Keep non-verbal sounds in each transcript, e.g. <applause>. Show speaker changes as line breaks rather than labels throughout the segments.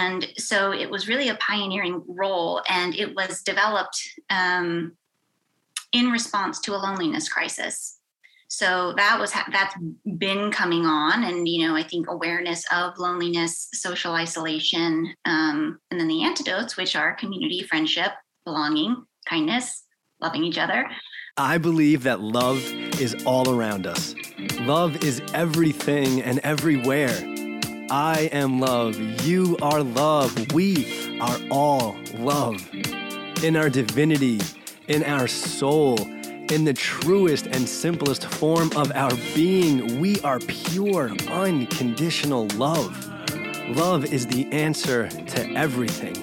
And so it was really a pioneering role, and it was developed um, in response to a loneliness crisis. So that was that's been coming on, and you know I think awareness of loneliness, social isolation, um, and then the antidotes, which are community, friendship, belonging, kindness, loving each other.
I believe that love is all around us. Love is everything and everywhere. I am love. You are love. We are all love. In our divinity, in our soul, in the truest and simplest form of our being, we are pure, unconditional love. Love is the answer to everything.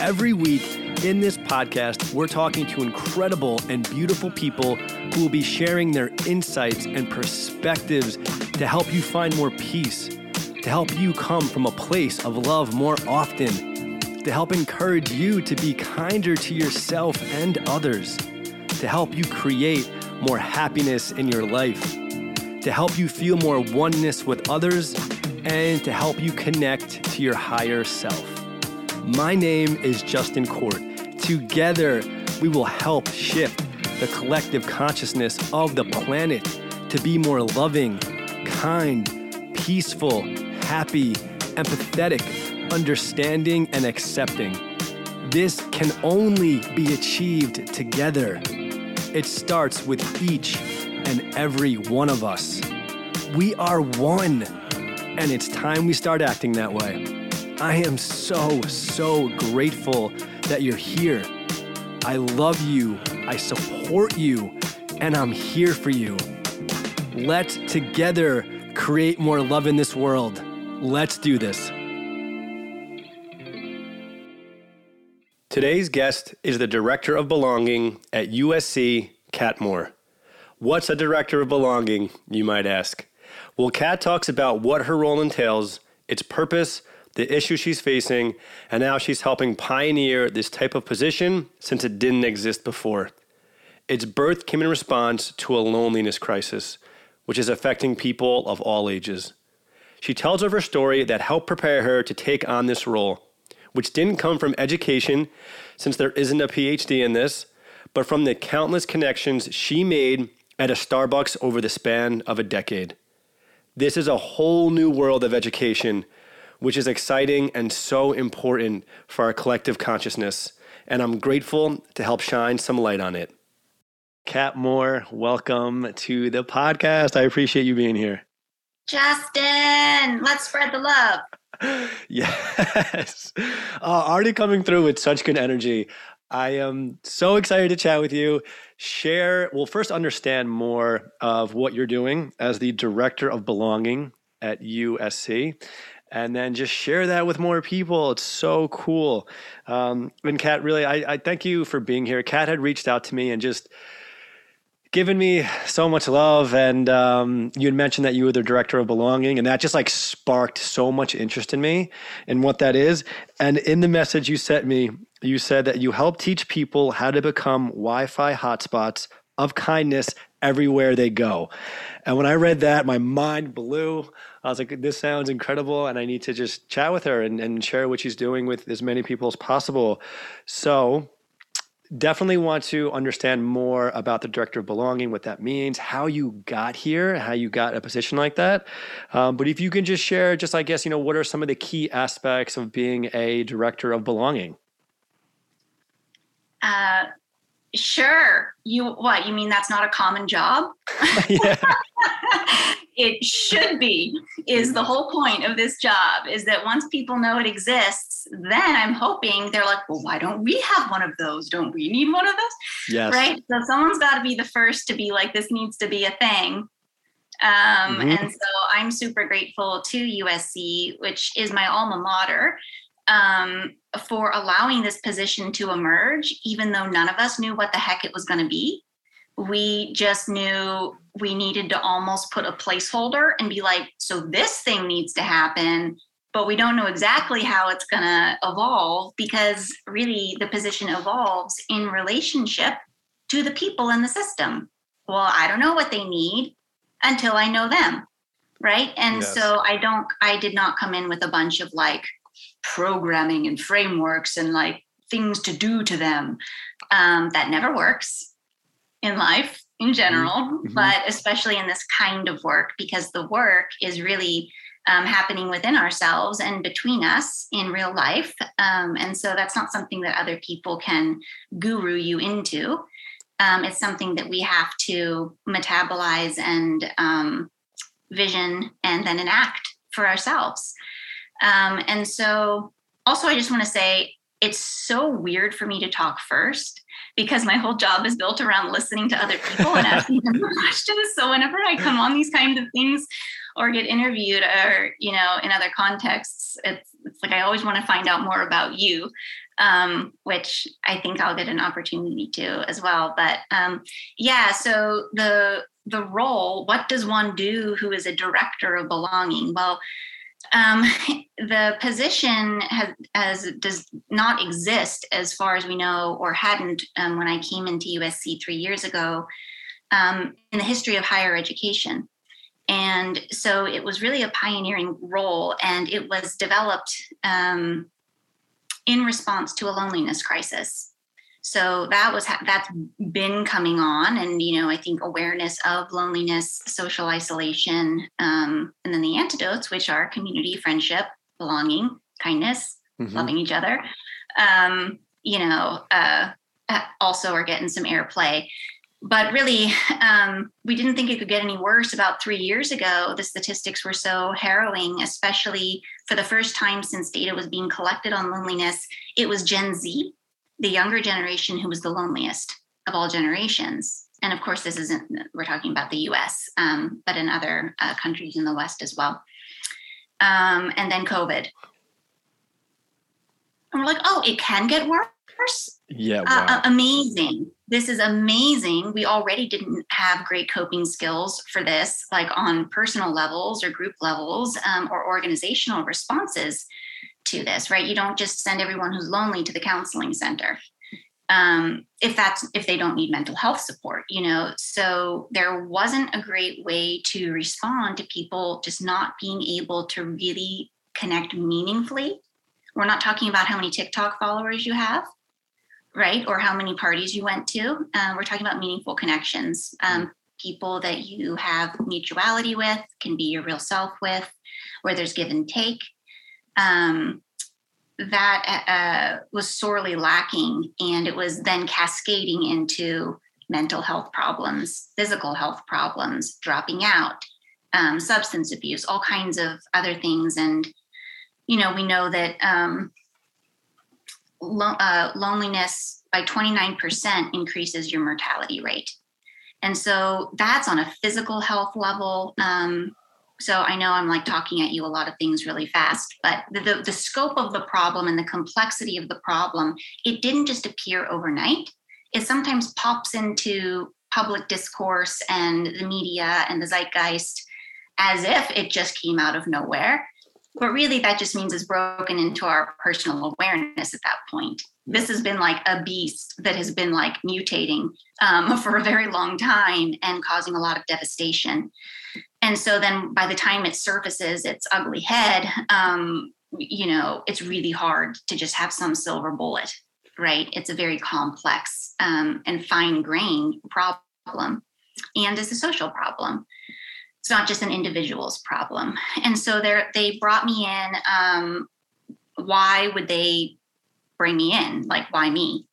Every week, in this podcast, we're talking to incredible and beautiful people who will be sharing their insights and perspectives to help you find more peace, to help you come from a place of love more often, to help encourage you to be kinder to yourself and others, to help you create more happiness in your life, to help you feel more oneness with others, and to help you connect to your higher self. My name is Justin Court. Together, we will help shift the collective consciousness of the planet to be more loving, kind, peaceful, happy, empathetic, understanding, and accepting. This can only be achieved together. It starts with each and every one of us. We are one, and it's time we start acting that way. I am so, so grateful that you're here. I love you, I support you, and I'm here for you. Let's together create more love in this world. Let's do this. Today's guest is the Director of Belonging at USC, Cat Moore. What's a Director of Belonging, you might ask? Well, Cat talks about what her role entails, its purpose, the issue she's facing, and how she's helping pioneer this type of position since it didn't exist before. Its birth came in response to a loneliness crisis, which is affecting people of all ages. She tells of her story that helped prepare her to take on this role, which didn't come from education, since there isn't a PhD in this, but from the countless connections she made at a Starbucks over the span of a decade. This is a whole new world of education which is exciting and so important for our collective consciousness. And I'm grateful to help shine some light on it. Cat Moore, welcome to the podcast. I appreciate you being here.
Justin, let's spread the love. <laughs>
yes. Uh, already coming through with such good energy. I am so excited to chat with you. Share, well, first understand more of what you're doing as the director of belonging at USC and then just share that with more people. It's so cool. Um, and Cat, really, I, I thank you for being here. Cat had reached out to me and just given me so much love. And um, you had mentioned that you were the director of belonging, and that just like sparked so much interest in me and what that is. And in the message you sent me, you said that you help teach people how to become Wi Fi hotspots of kindness everywhere they go. And when I read that, my mind blew. I was like, this sounds incredible, and I need to just chat with her and, and share what she's doing with as many people as possible. So, definitely want to understand more about the director of belonging, what that means, how you got here, how you got a position like that. Um, but if you can just share, just I guess, you know, what are some of the key aspects of being a director of belonging?
Uh, Sure. You what? You mean that's not a common job? <laughs> it should be. Is the whole point of this job is that once people know it exists, then I'm hoping they're like, "Well, why don't we have one of those? Don't we need one of those?"
Yes.
Right? So someone's got to be the first to be like this needs to be a thing. Um, mm-hmm. and so I'm super grateful to USC, which is my alma mater um, for allowing this position to emerge, even though none of us knew what the heck it was going to be. We just knew we needed to almost put a placeholder and be like, so this thing needs to happen, but we don't know exactly how it's going to evolve because really the position evolves in relationship to the people in the system. Well, I don't know what they need until I know them. Right. And yes. so I don't, I did not come in with a bunch of like, programming and frameworks and like things to do to them. Um, that never works in life in general, mm-hmm. but especially in this kind of work because the work is really um, happening within ourselves and between us in real life. Um, and so that's not something that other people can guru you into. Um, it's something that we have to metabolize and um, vision and then enact for ourselves. Um, and so, also, I just want to say it's so weird for me to talk first because my whole job is built around listening to other people and asking them <laughs> questions. So whenever I come on these kinds of things or get interviewed or, you know, in other contexts, it's, it's like I always want to find out more about you, um, which I think I'll get an opportunity to as well. But um, yeah, so the the role, what does one do who is a director of belonging? Well, um, <laughs> the position has, has, does not exist as far as we know, or hadn't um, when I came into USC three years ago um, in the history of higher education. And so it was really a pioneering role, and it was developed um, in response to a loneliness crisis so that was that's been coming on and you know i think awareness of loneliness social isolation um, and then the antidotes which are community friendship belonging kindness mm-hmm. loving each other. Um, you know uh, also are getting some airplay. But really um, we didn't think it could get any worse about three years ago. The statistics were so harrowing especially for the first time since data was being collected on loneliness it was gen z the younger generation who was the loneliest of all generations. And of course, this isn't, we're talking about the US, um, but in other uh, countries in the West as well. Um, and then COVID. And we're like, oh, it can get worse.
Yeah.
Uh, wow. Uh, amazing. This is amazing. We already didn't have great coping skills for this, like on personal levels or group levels um, or organizational responses to this, right? You don't just send everyone who's lonely to the counseling center. Um, if that's if they don't need mental health support, you know. So there wasn't a great way to respond to people just not being able to really connect meaningfully. We're not talking about how many TikTok followers you have, right? Or how many parties you went to. Uh, we're talking about meaningful connections. Um, people that you have mutuality with, can be your real self with, where there's give and take um, that uh, was sorely lacking. And it was then cascading into mental health problems, physical health problems, dropping out, um, substance abuse, all kinds of other things. And, you know, we know that um, lo- uh, loneliness by 29% increases your mortality rate. And so that's on a physical health level. Um, so I know I'm like talking at you a lot of things really fast, but the, the, the, scope of the problem and the complexity of the problem, it didn't just appear overnight. It sometimes pops into public discourse and the media and the zeitgeist as if it just came out of nowhere. But really, that just means it's broken into our personal awareness at that point. This has been like a beast that has been like mutating um, <laughs> for a very long time and causing a lot of devastation. And so then by the time it surfaces its ugly head um, you know it's really hard to just have some silver bullet right? It's a very complex um, and fine grained problem and it's a social problem. It's not just an individual's problem. And so they they brought me in um, why would they bring me in like why me?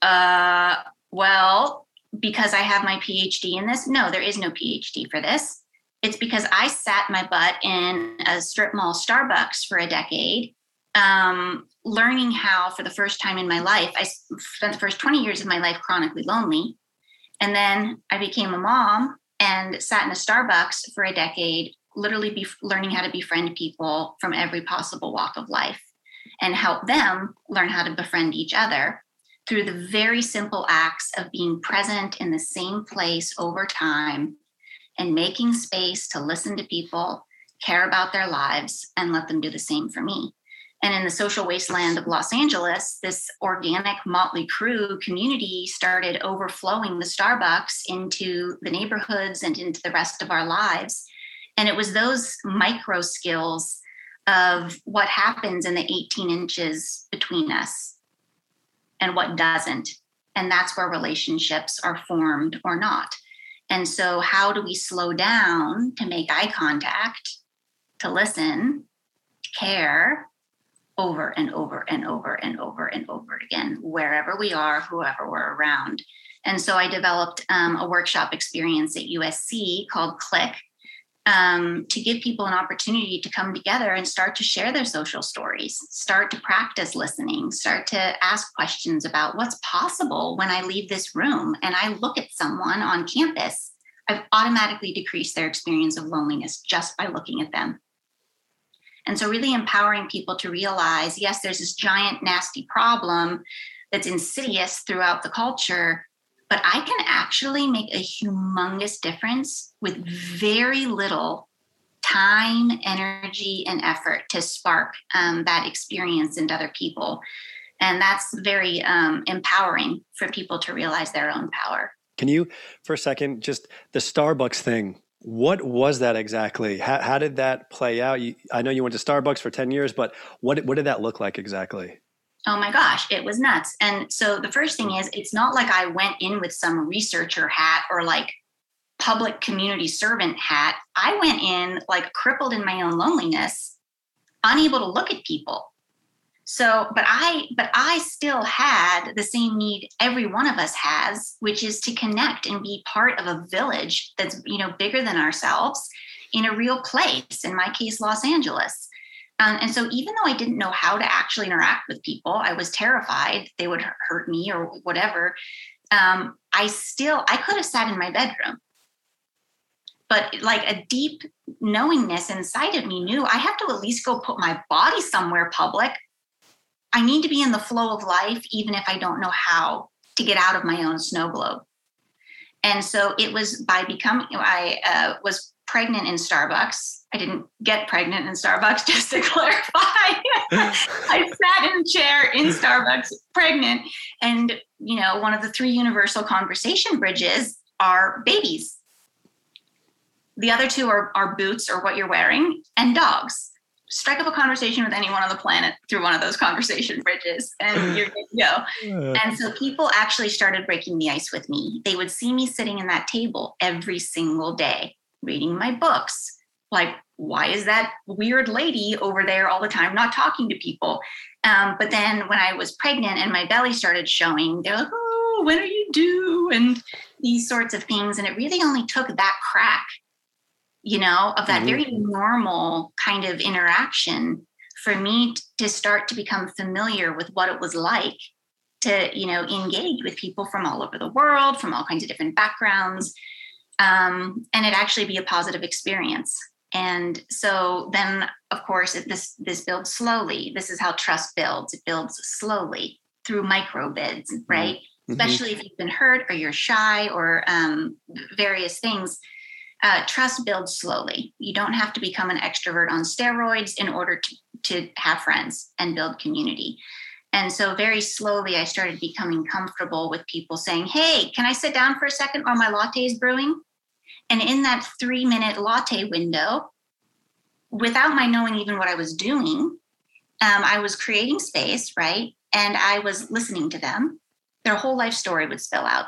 Uh, well because i have my phd in this? No there is no phd for this. It's because I sat my butt in a strip mall Starbucks for a decade, um, learning how, for the first time in my life, I spent the first 20 years of my life chronically lonely. And then I became a mom and sat in a Starbucks for a decade, literally be learning how to befriend people from every possible walk of life and help them learn how to befriend each other through the very simple acts of being present in the same place over time and making space to listen to people, care about their lives, and let them do the same for me. And in the social wasteland of Los Angeles, this organic motley crew community started overflowing the Starbucks into the neighborhoods and into the rest of our lives. And it was those micro skills of what happens in the 18 inches between us and what doesn't. And that's where relationships are formed or not. And so, how do we slow down to make eye contact, to listen, to care over and over and over and over and over again, wherever we are, whoever we're around? And so, I developed um, a workshop experience at USC called Click, um, to give people an opportunity to come together and start to share their social stories, start to practice listening, start to ask questions about what's possible when I leave this room and I look at someone on campus. I've automatically decreased their experience of loneliness just by looking at them. And so, really empowering people to realize yes, there's this giant, nasty problem that's insidious throughout the culture, but I can actually make a humongous difference with very little time, energy, and effort to spark um, that experience into other people. And that's very um, empowering for people to realize their own power.
Can you, for a second, just the Starbucks thing? What was that exactly? How, how did that play out? You, I know you went to Starbucks for 10 years, but what, what did that look like exactly?
Oh my gosh, it was nuts. And so the first thing is, it's not like I went in with some researcher hat or like public community servant hat. I went in like crippled in my own loneliness, unable to look at people. So, but I, but I still had the same need every one of us has, which is to connect and be part of a village that's, you know, bigger than ourselves in a real place. In my case, Los Angeles. Um, and so, even though I didn't know how to actually interact with people, I was terrified they would hurt me or whatever. Um, I still, I could have sat in my bedroom, but like a deep knowingness inside of me knew I have to at least go put my body somewhere public. I need to be in the flow of life, even if I don't know how to get out of my own snow globe. And so it was by becoming, I uh, was pregnant in Starbucks. I didn't get pregnant in Starbucks, <laughs> just to clarify. <laughs> I sat in a chair in Starbucks pregnant. And, you know, one of the three universal conversation bridges are babies. The other two are, are boots or what you're wearing and dogs. Strike up a conversation with anyone on the planet through one of those <laughs> conversation bridges and you're good to go. And so people actually started breaking the ice with me. They would see me sitting in that table every single day reading my books. Like, why is that weird lady over there all the time not talking to people? Um, but then when I was pregnant and my belly started showing, they're like, oh, when are you due? And these sorts of things. And it really only took that crack, you know, of that mm-hmm. very normal kind of interaction for me to start to become familiar with what it was like to you know engage with people from all over the world from all kinds of different backgrounds um, and it actually be a positive experience. And so then, of course, it, this this builds slowly. This is how trust builds. It builds slowly through micro bids, mm-hmm. right? Mm-hmm. Especially if you've been hurt or you're shy or um, various things. Uh, trust builds slowly. You don't have to become an extrovert on steroids in order to, to have friends and build community. And so, very slowly, I started becoming comfortable with people saying, Hey, can I sit down for a second while my latte is brewing? And in that three minute latte window, without my knowing even what I was doing, um, I was creating space, right? And I was listening to them. Their whole life story would spill out.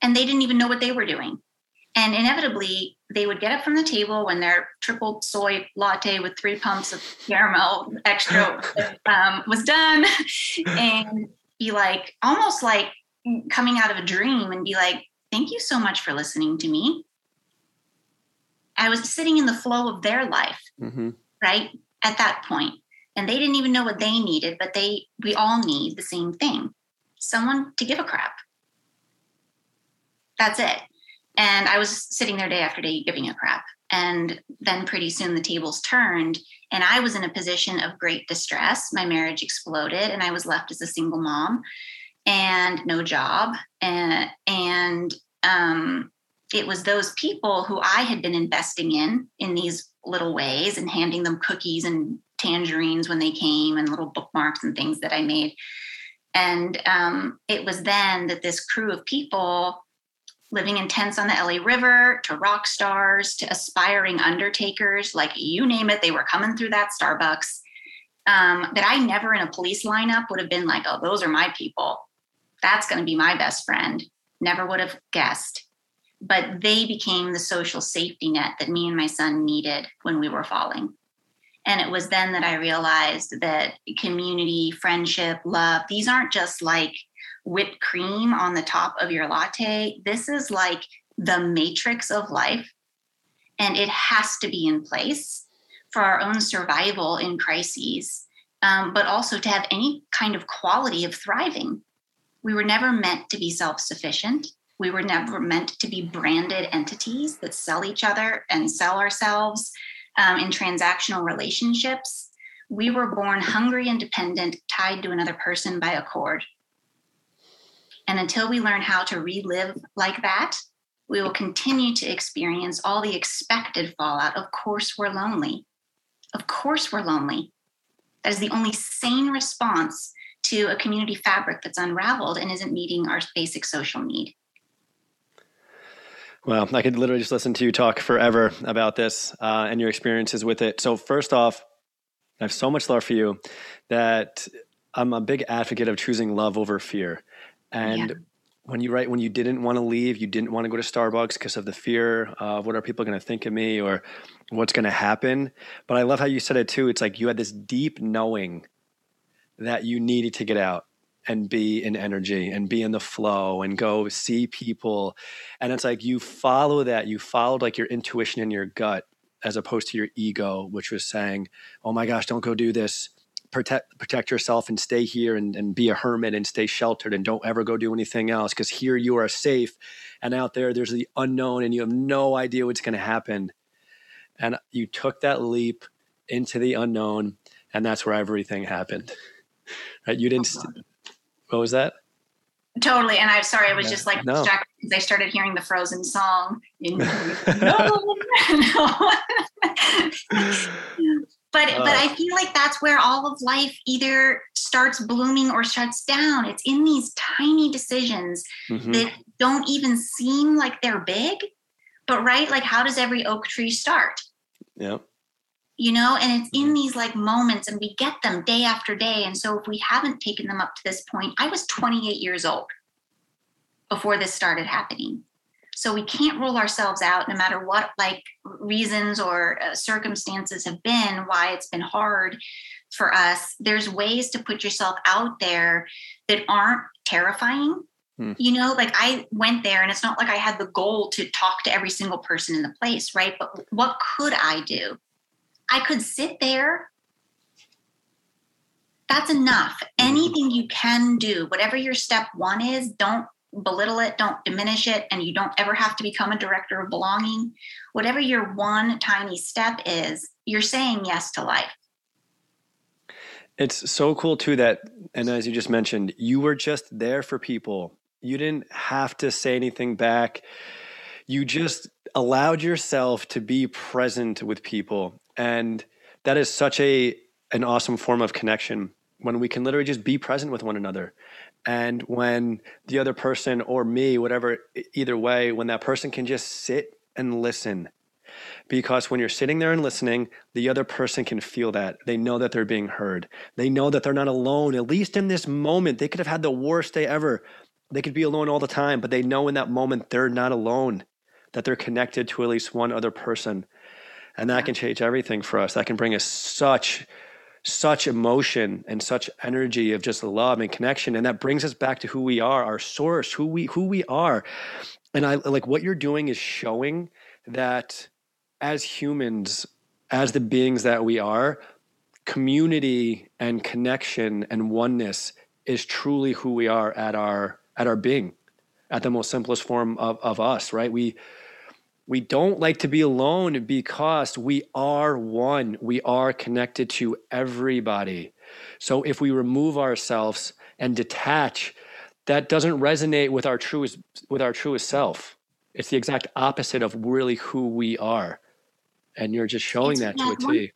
And they didn't even know what they were doing. And inevitably, they would get up from the table when their triple soy latte with three pumps of caramel extra <laughs> um, was done and be like, almost like coming out of a dream and be like, Thank you so much for listening to me. I was sitting in the flow of their life, mm-hmm. right? At that point. And they didn't even know what they needed, but they we all need the same thing. Someone to give a crap. That's it. And I was sitting there day after day giving a crap. And then pretty soon the tables turned, and I was in a position of great distress. My marriage exploded, and I was left as a single mom and no job. And, and um, it was those people who I had been investing in in these little ways and handing them cookies and tangerines when they came and little bookmarks and things that I made. And um, it was then that this crew of people living in tents on the LA River to rock stars to aspiring undertakers, like you name it, they were coming through that Starbucks. Um, that I never in a police lineup would have been like, oh, those are my people. That's going to be my best friend. Never would have guessed. But they became the social safety net that me and my son needed when we were falling. And it was then that I realized that community, friendship, love, these aren't just like whipped cream on the top of your latte. This is like the matrix of life. And it has to be in place for our own survival in crises, um, but also to have any kind of quality of thriving. We were never meant to be self sufficient. We were never meant to be branded entities that sell each other and sell ourselves um, in transactional relationships. We were born hungry and dependent, tied to another person by a cord. And until we learn how to relive like that, we will continue to experience all the expected fallout. Of course, we're lonely. Of course, we're lonely. That is the only sane response to a community fabric that's unraveled and isn't meeting our basic social need.
Well, I could literally just listen to you talk forever about this uh, and your experiences with it. So, first off, I have so much love for you that I'm a big advocate of choosing love over fear. And yeah. when you write, when you didn't want to leave, you didn't want to go to Starbucks because of the fear of what are people going to think of me or what's going to happen. But I love how you said it too. It's like you had this deep knowing that you needed to get out and be in energy and be in the flow and go see people. And it's like you follow that, you followed like your intuition and your gut as opposed to your ego, which was saying, oh my gosh, don't go do this. Protect, protect yourself and stay here and, and be a hermit and stay sheltered and don't ever go do anything else because here you are safe. And out there, there's the unknown and you have no idea what's going to happen. And you took that leap into the unknown, and that's where everything happened. Right? You didn't. What was that?
Totally. And I'm sorry, I was just like no. distracted because I started hearing the Frozen song. <laughs> <laughs> no, no. <laughs> but uh, but I feel like that's where all of life either starts blooming or shuts down. It's in these tiny decisions mm-hmm. that don't even seem like they're big, but right, like how does every oak tree start?
Yeah
you know and it's in these like moments and we get them day after day and so if we haven't taken them up to this point i was 28 years old before this started happening so we can't rule ourselves out no matter what like reasons or uh, circumstances have been why it's been hard for us there's ways to put yourself out there that aren't terrifying hmm. you know like i went there and it's not like i had the goal to talk to every single person in the place right but what could i do I could sit there. That's enough. Anything you can do, whatever your step one is, don't belittle it, don't diminish it, and you don't ever have to become a director of belonging. Whatever your one tiny step is, you're saying yes to life.
It's so cool too that, and as you just mentioned, you were just there for people. You didn't have to say anything back. You just allowed yourself to be present with people and that is such a an awesome form of connection when we can literally just be present with one another and when the other person or me whatever either way when that person can just sit and listen. Because when you're sitting there and listening the other person can feel that. They know that they're being heard. They know that they're not alone. At least in this moment they could have had the worst day ever. They could be alone all the time but they know in that moment they're not alone that they're connected to at least one other person. And that can change everything for us. That can bring us such such emotion and such energy of just love and connection. And that brings us back to who we are our source who we who we are. And i like what you're doing is showing that as humans as the beings that we are community and connection and oneness is truly who we are at our at our being at the most simplest form of, of us right? We we don't like to be alone because we are one. We are connected to everybody. So if we remove ourselves and detach, that doesn't resonate with our truest with our truest self. It's the exact opposite of really who we are. And you're just showing it's, that to a T.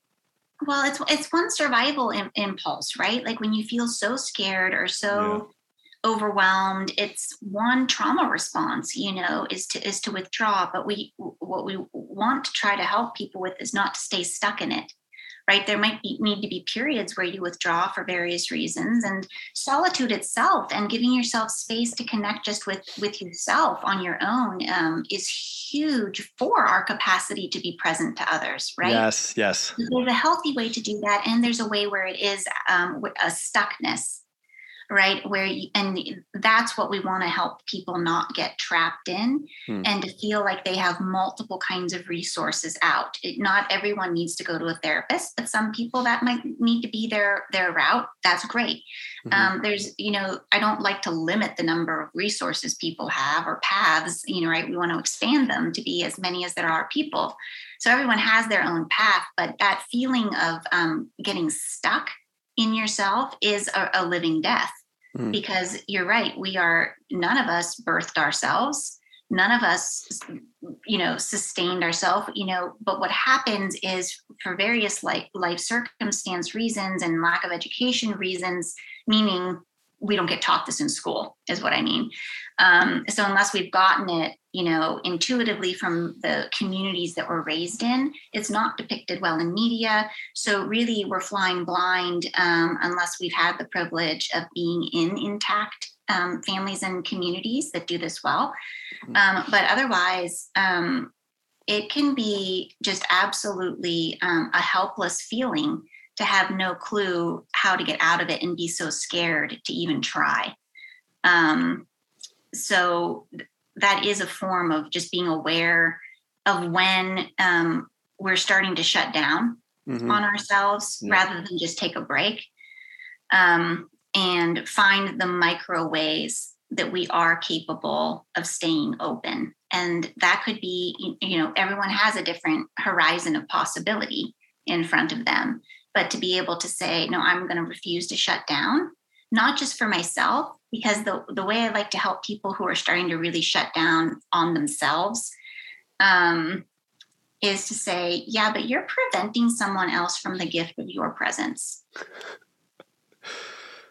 Well, it's it's one survival Im- impulse, right? Like when you feel so scared or so overwhelmed. It's one trauma response you know is to is to withdraw. But we what we want to try to help people with is not to stay stuck in it right? There might be, need to be periods where you withdraw for various reasons and solitude itself and giving yourself space to connect just with with yourself on your own um, is huge for our capacity to be present to others right?
Yes yes.
There's a healthy way to do that and there's a way where it is um, a stuckness right where you, and that's what we want to help people not get trapped in hmm. and to feel like they have multiple kinds of resources out it, not everyone needs to go to a therapist but some people that might need to be their their route that's great mm-hmm. um, there's you know i don't like to limit the number of resources people have or paths you know right we want to expand them to be as many as there are people so everyone has their own path but that feeling of um, getting stuck in yourself is a, a living death mm. because you're right we are none of us birthed ourselves none of us you know sustained ourselves you know but what happens is for various life life circumstance reasons and lack of education reasons meaning we don't get taught this in school is what i mean. Um, so unless we've gotten it you know intuitively from the communities that we're raised in it's not depicted well in media. So really we're flying blind um, unless we've had the privilege of being in intact um, families and communities that do this well. Mm-hmm. um, but otherwise um, it can be just absolutely um, a helpless feeling to have no clue how to get out of it and be so scared to even try. Um, so that is a form of just being aware of when um, we're starting to shut down mm-hmm. on ourselves yeah. rather than just take a break um, and find the micro ways that we are capable of staying open and that could be you know everyone has a different horizon of possibility in front of them but to be able to say, no, I'm going to refuse to shut down, not just for myself, because the, the way I like to help people who are starting to really shut down on themselves um, is to say, yeah, but you're preventing someone else from the gift of your presence.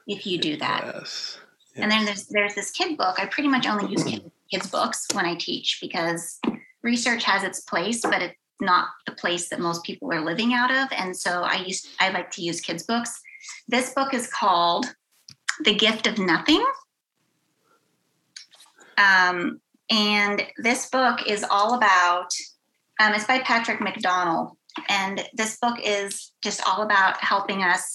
if you do that. Yes. Yes. And then there's there's this kid book. I pretty much only use kids books when I teach because research has its place, but it not the place that most people are living out of. And so I used I like to use kids' books. This book is called The Gift of Nothing. Um, and this book is all about, um, it's by Patrick McDonnell. And this book is just all about helping us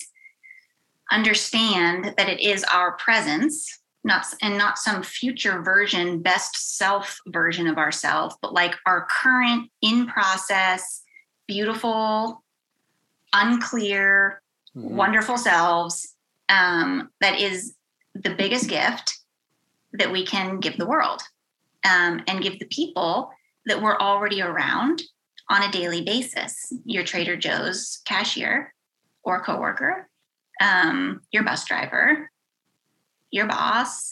understand that it is our presence not and not some future version best self version of ourselves but like our current in process beautiful unclear mm-hmm. wonderful selves um, that is the biggest gift that we can give the world um, and give the people that we're already around on a daily basis your trader joe's cashier or coworker um, your bus driver your boss,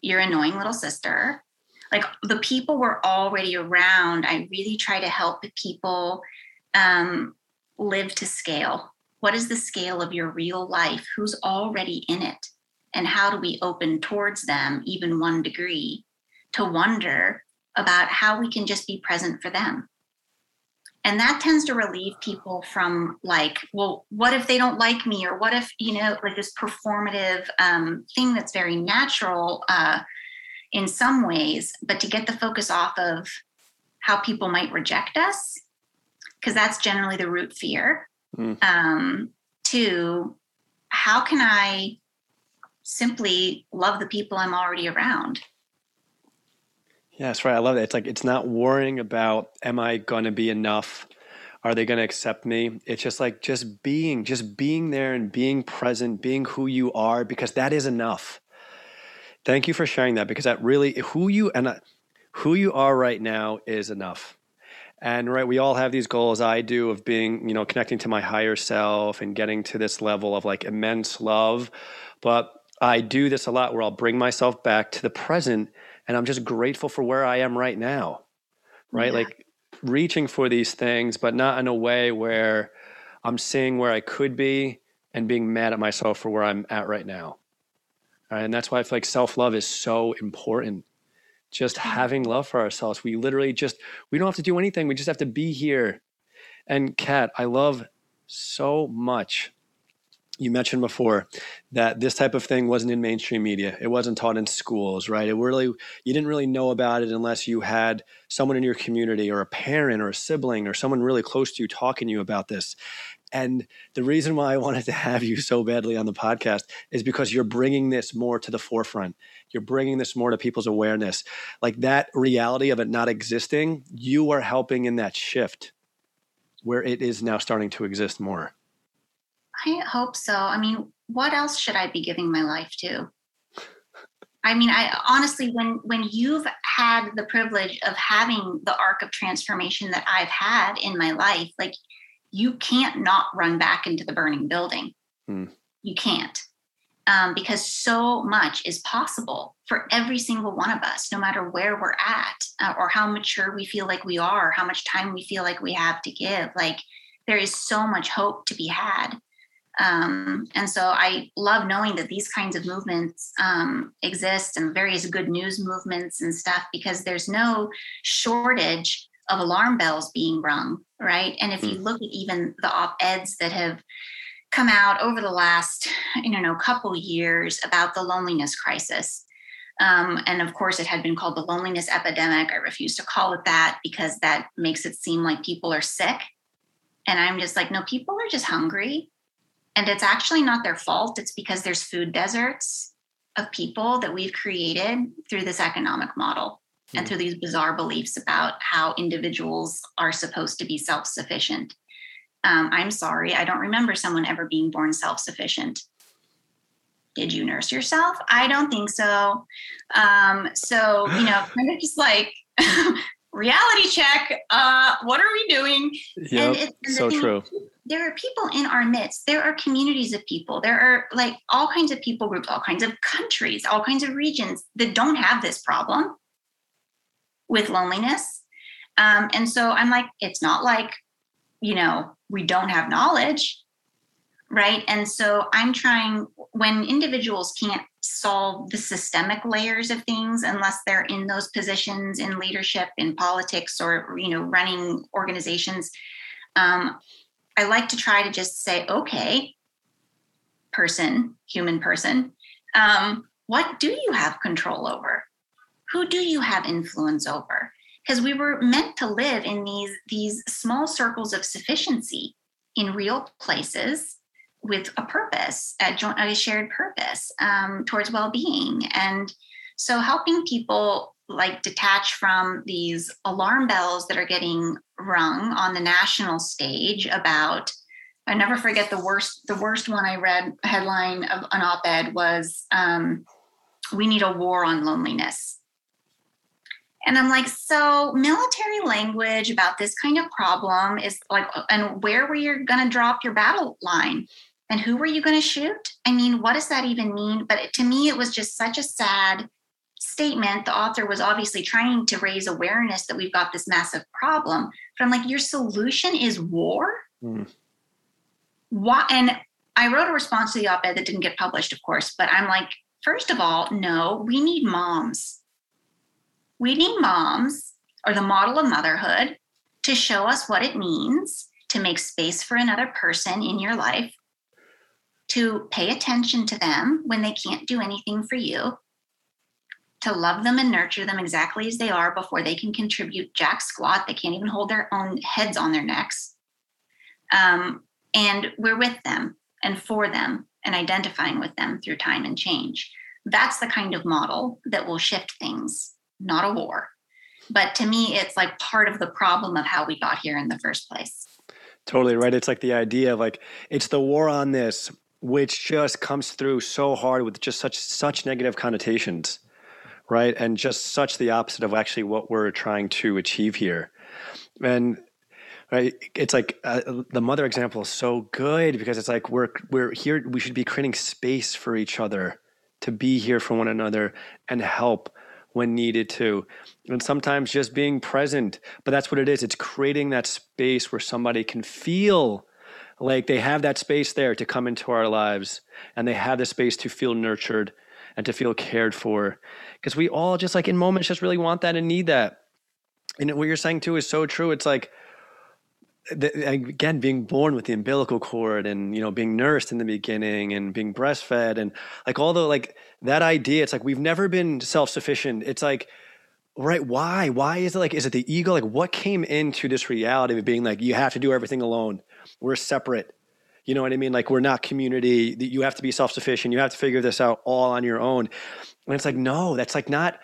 your annoying little sister. Like the people were already around. I really try to help people um, live to scale. What is the scale of your real life? Who's already in it? And how do we open towards them, even one degree, to wonder about how we can just be present for them? And that tends to relieve people from like well what if they don't like me? Or what if you know like this performative um, thing that's very natural uh, in some ways but to get the focus off of how people might reject us because that's generally the root fear. Mm. um, to how can i simply love the people i'm already around
yeah, that's right. I love that. It's like it's not worrying about am I going to be enough? Are they going to accept me? It's just like just being, just being there and being present, being who you are because that is enough. Thank you for sharing that because that really who you and uh, who you are right now is enough. And right, we all have these goals. I do of being, you know, connecting to my higher self and getting to this level of like immense love. But I do this a lot where I'll bring myself back to the present and I'm just grateful for where I am right now. Right? Yeah. Like reaching for these things, but not in a way where I'm seeing where I could be and being mad at myself for where I'm at right now. Right? And that's why I feel like self love is so important. Just having love for ourselves. We literally just, we don't have to do anything. We just have to be here. And Cat, I love so much. You mentioned before that this type of thing wasn't in mainstream media. It wasn't taught in schools, right? It really you didn't really know about it unless you had someone in your community or a parent or a sibling or someone really close to you talking to you about this. And the reason why I <laughs> wanted to have you so badly on the podcast is because you're bringing this more to the forefront. You're bringing this more to people's awareness. Like that reality of it not existing, you are helping in that shift where it is now starting to exist more.
I hope so. I mean, what else should I be giving my life to? I mean, I honestly, when when you've had the privilege of having the arc of transformation that I've had in my life, like you can't not run back into the burning building. Mm. You can't. Um, because so much is possible for every single one of us, no matter where we're at uh, or how mature we feel like we are, how much time we feel like we have to give. Like there is so much hope to be had. Um, and so I love knowing that these kinds of movements um, exist and various good news movements and stuff because there's no shortage of alarm bells being rung, right? And if you hmm. look at even the op eds that have come out over the last, I don't know, couple years about the loneliness crisis. Um, and of course, it had been called the loneliness epidemic. I refuse to call it that because that makes it seem like people are sick. And I'm just like, no, people are just hungry. And it's actually not their fault. It's because there's food deserts of people that we've created through this economic model and through these bizarre beliefs about how individuals are supposed to be self sufficient. Um, I'm sorry, I don't remember someone ever being born self sufficient. Did you nurse yourself? I don't think so. Um, so, you know, <gasps> kind of just like <laughs> reality check. Uh, what are we doing?
Yep, and, and so true.
There are people in our midst. There are communities of people. There are like all kinds of people groups, all kinds of countries, all kinds of regions that don't have this problem with loneliness. Um, and so I'm like, it's not like, you know, we don't have knowledge, right? And so I'm trying, when individuals can't solve the systemic layers of things unless they're in those positions in leadership, in politics, or, you know, running organizations, um, I like to try to just say, okay, person, human person, um, what do you have control over? who do you have influence over? Because we were meant to live in these, these small circles of sufficiency in real places with a purpose, a, joint, a shared purpose um, towards well being. And so helping people like detach from these alarm bells that are getting rung on the national stage about I never forget the worst the worst one I read headline of an op-ed was um, we need a war on loneliness and I'm like, so military language about this kind of problem is like, and where were you going to drop your battle line? And who were you going to shoot? I mean, what does that even mean? But to me, it was just such a sad statement. The author was obviously trying to raise awareness that we've got this massive problem. But I'm like, your solution is war? Mm. Why? And I wrote a response to the op ed that didn't get published, of course. But I'm like, first of all, no, we need moms we need moms or the model of motherhood to show us what it means to make space for another person in your life, to pay attention to them when they can't do anything for you, to love them and nurture them exactly as they are before they can contribute jack squat. They can't even hold their own heads on their necks. Um, and we're with them and for them and identifying with them through time and change. That's the kind of model that will shift things not a war. But to me, it's like part of the problem of how we got here in the first place.
Totally right. It's like the idea of like it's the war on this, which just comes through so hard with just such such negative connotations, right? And just such the opposite of actually what we're trying to achieve here. And right, it's like uh, the mother example is so good because it's like we're we're here. We should be creating space for each other to be here for one another and help when needed to. And sometimes just being present. But that's what it is. It's creating that space where somebody can feel like they have that space there to come into our lives and they have the space to feel nurtured and to feel cared for. Because we all just like in moments just really want that and need that. And what you're saying too is so true. It's like, the, again being born with the umbilical cord and you know being nursed in the beginning and being breastfed and like all the like that idea it's like we've never been self-sufficient it's like right why? Why is it like is it the ego? Like what came into this reality of being like you have to do everything alone? We're separate. You know what i mean? Like we're not community. You have to be self-sufficient. You have to figure this out all on your own. And it's like no that's like not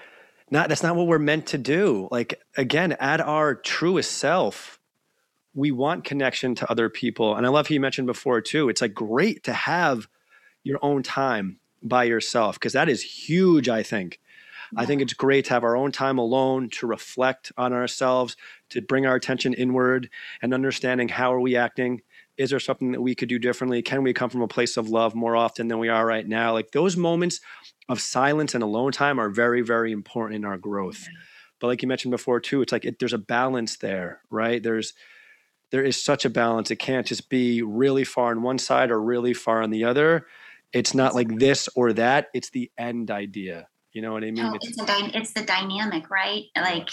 not that's not what we're meant to do. Like again at our truest self we want connection to other people. And I love you mentioned before too. It's like great to have your own time by yourself because that is huge, I think. I think it's great to have our own time alone to reflect on ourselves, to bring our attention inward and understanding how are we acting? Is there something that we could do differently? Can we come from a place of love more often than we are right now? Like those moments of silence and alone time are very, very important in our growth. But like you mentioned before too, it's like it, there's a balance there, right? There's there is such a balance. It can't just be really far on one side or really far on the other. It's not like this or that. It's the end idea. You know what I mean?
It's, it's, it's the dynamic, right? Like,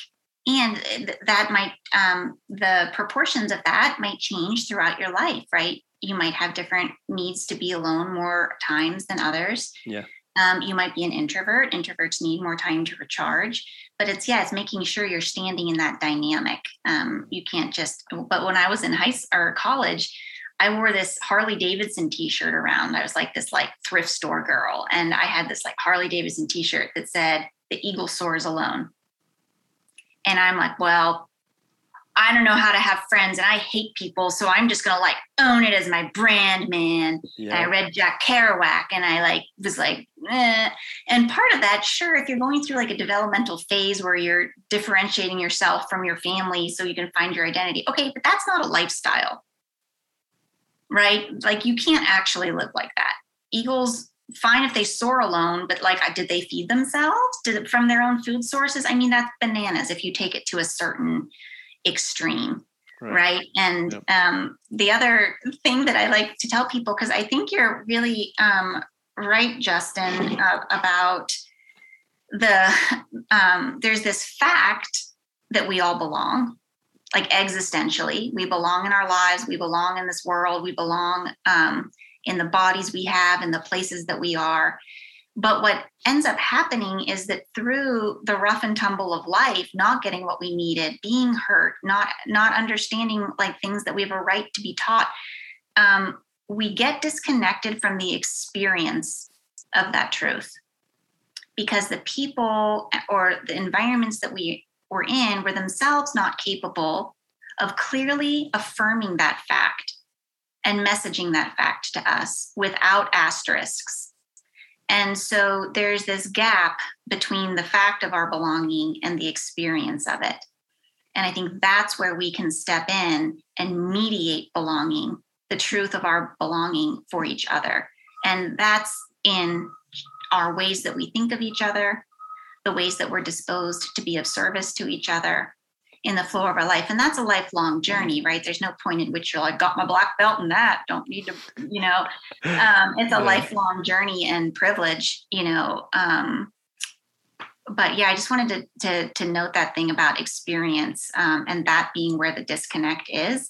and that might, um, the proportions of that might change throughout your life, right? You might have different needs to be alone more times than others.
Yeah.
Um, you might be an introvert. Introverts need more time to recharge but it's yeah it's making sure you're standing in that dynamic um, you can't just but when i was in high school or college i wore this harley davidson t-shirt around i was like this like thrift store girl and i had this like harley davidson t-shirt that said the eagle soars alone and i'm like well I don't know how to have friends and I hate people. So I'm just gonna like own it as my brand, man. Yeah. And I read Jack Kerouac and I like was like, eh. and part of that, sure, if you're going through like a developmental phase where you're differentiating yourself from your family so you can find your identity. Okay, but that's not a lifestyle. Right? Like you can't actually live like that. Eagles fine if they soar alone, but like, did they feed themselves? Did it from their own food sources? I mean, that's bananas if you take it to a certain extreme right, right? and yep. um, the other thing that i like to tell people because i think you're really um, right justin uh, about the <laughs> um, there's this fact that we all belong like existentially. We belong in our lives. We belong in this world. We belong um, in the bodies we have in the places that we are. But what ends up happening is that through the rough and tumble of life, not getting what we needed, being hurt, not not understanding like things that we have a right to be taught, um, we get disconnected from the experience of that truth. Because the people or the environments that we were in were themselves not capable of clearly affirming that fact and messaging that fact to us without asterisks and so there's this gap between the fact of our belonging and the experience of it. And I think that's where we can step in and mediate belonging, the truth of our belonging for each other. And that's in our ways that we think of each other, the ways that we're disposed to be of service to each other, in the flow of our life. And that's a lifelong journey right? There's no point in which you're like got my black belt in that. Don't need to you know? Um, it's a <laughs> lifelong journey and privilege you know? Um, but yeah i just wanted to, to to note that thing about experience um, and that being where the disconnect is.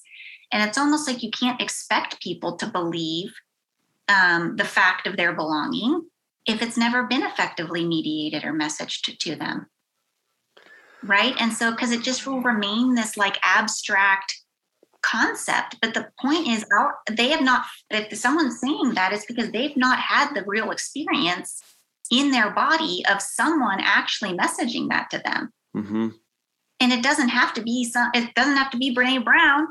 And it's almost like you can't expect people to believe um, the fact of their belonging if it's never been effectively mediated or messaged to, them right? And so because it just will remain this like abstract concept but the point is our, they have not if someone's saying that it's because they've not had the real experience in their body of someone actually messaging that to them. Mm-hmm. and it doesn't have to be some it doesn't have to be brene brown.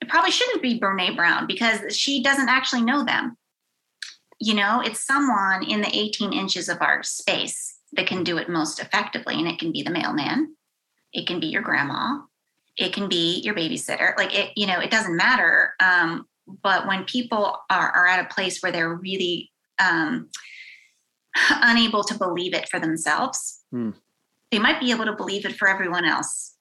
It probably shouldn't be brene brown because she doesn't actually know them you know it's someone in the 18 inches of our space that can do it most effectively. And it can be the mailman, it can be your grandma, it can be your babysitter. Like it, you know, it doesn't matter. Um, but when people are, are at a place where they're really um, <sighs> unable to believe it for themselves, hmm. they might be able to believe it for everyone else.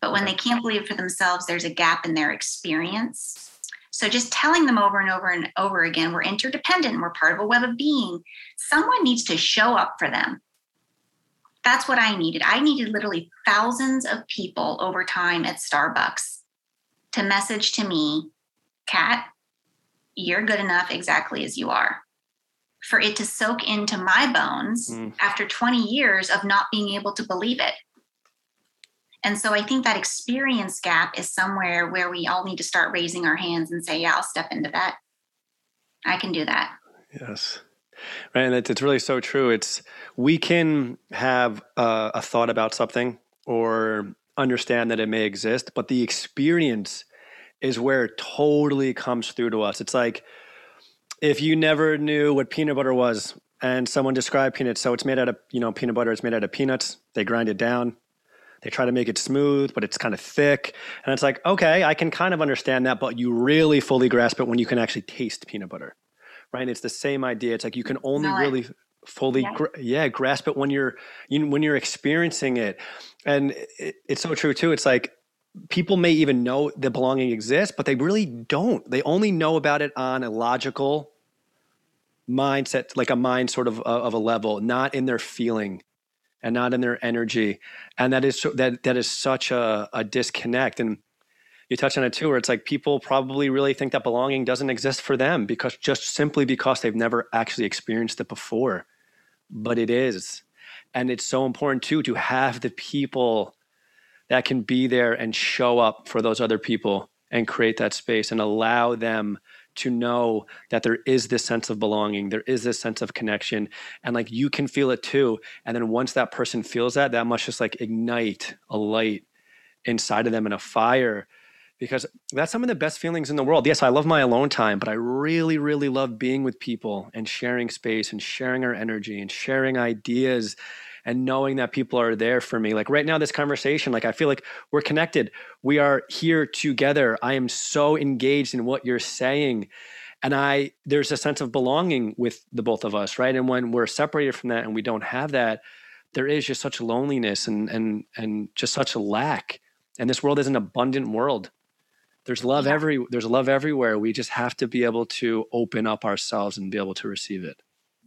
But when they can't believe it for themselves, there's a gap in their experience. So just telling them over and over and over again, we're interdependent, we're part of a web of being. Someone needs to show up for them. That's what I needed. I needed literally thousands of people over time at Starbucks to message to me, Cat, you're good enough exactly as you are. For it to soak into my bones mm. after 20 years of not being able to believe it. And so I think that experience gap is somewhere where we all need to start raising our hands and say, yeah, I'll step into that. I can do that.
Yes. Right. And it's, it's really so true. It's, we can have a, a thought about something or understand that it may exist, but the experience is where it totally comes through to us. It's like if you never knew what peanut butter was and someone described peanuts, so it's made out of, you know, peanut butter, it's made out of peanuts. They grind it down, they try to make it smooth, but it's kind of thick. And it's like, okay, I can kind of understand that, but you really fully grasp it when you can actually taste peanut butter, right? And it's the same idea. It's like you can only no, really fully, yeah. Gra- yeah, grasp it when you're you, when you're experiencing it. And it, it's so true too. It's like people may even know that belonging exists, but they really don't. They only know about it on a logical mindset, like a mind sort of uh, of a level, not in their feeling and not in their energy. And that is so, that that is such a, a disconnect. And you touch on it too, where it's like people probably really think that belonging doesn't exist for them because just simply because they've never actually experienced it before. But it is. And it's so important too to have the people that can be there and show up for those other people and create that space and allow them to know that there is this sense of belonging, there is this sense of connection, and like you can feel it too. And then once that person feels that, that must just like ignite a light inside of them and a fire because that's some of the best feelings in the world. Yes, I love my alone time, but I really, really love being with people and sharing space and sharing our energy and sharing ideas and knowing that people are there for me. Like right now, this conversation, like I feel like we're connected. We are here together. I am so engaged in what you're saying. And I, there's a sense of belonging with the both of us, right? And when we're separated from that and we don't have that, there is just such loneliness and and and just such a lack. And this world is an abundant world. There's love yeah. every there's love everywhere. We just have to be able to open up ourselves and be able to receive it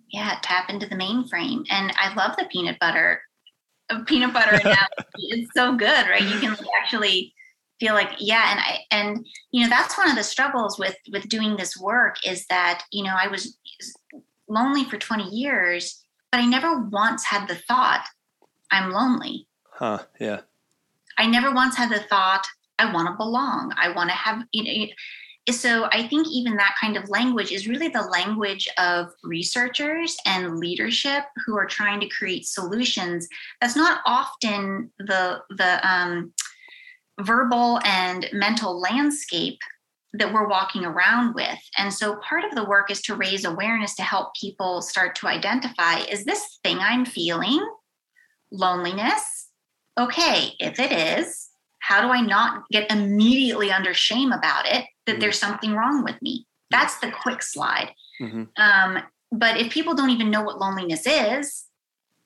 yeah, tap into the mainframe. And I love the peanut butter, uh, peanut butter <laughs> analogy. it's so good, right? You can actually feel like, yeah. And I, and, you know, that's one of the struggles with, with doing this work is that, you know, I was lonely for 20 years, but I never once had the thought I'm lonely.
Huh. Yeah.
I never once had the thought I want to belong. I want to have, you know, so I think even that kind of language is really the language of researchers and leadership who are trying to create solutions. That's not often the the um, verbal and mental landscape that we're walking around with. And so part of the work is to raise awareness to help people start to identify is this thing I'm feeling loneliness? Okay, if it is, how do I not get immediately under shame about it? that mm-hmm. there's something wrong with me. That's the quick slide. Mm-hmm. Um, but if people don't even know what loneliness is,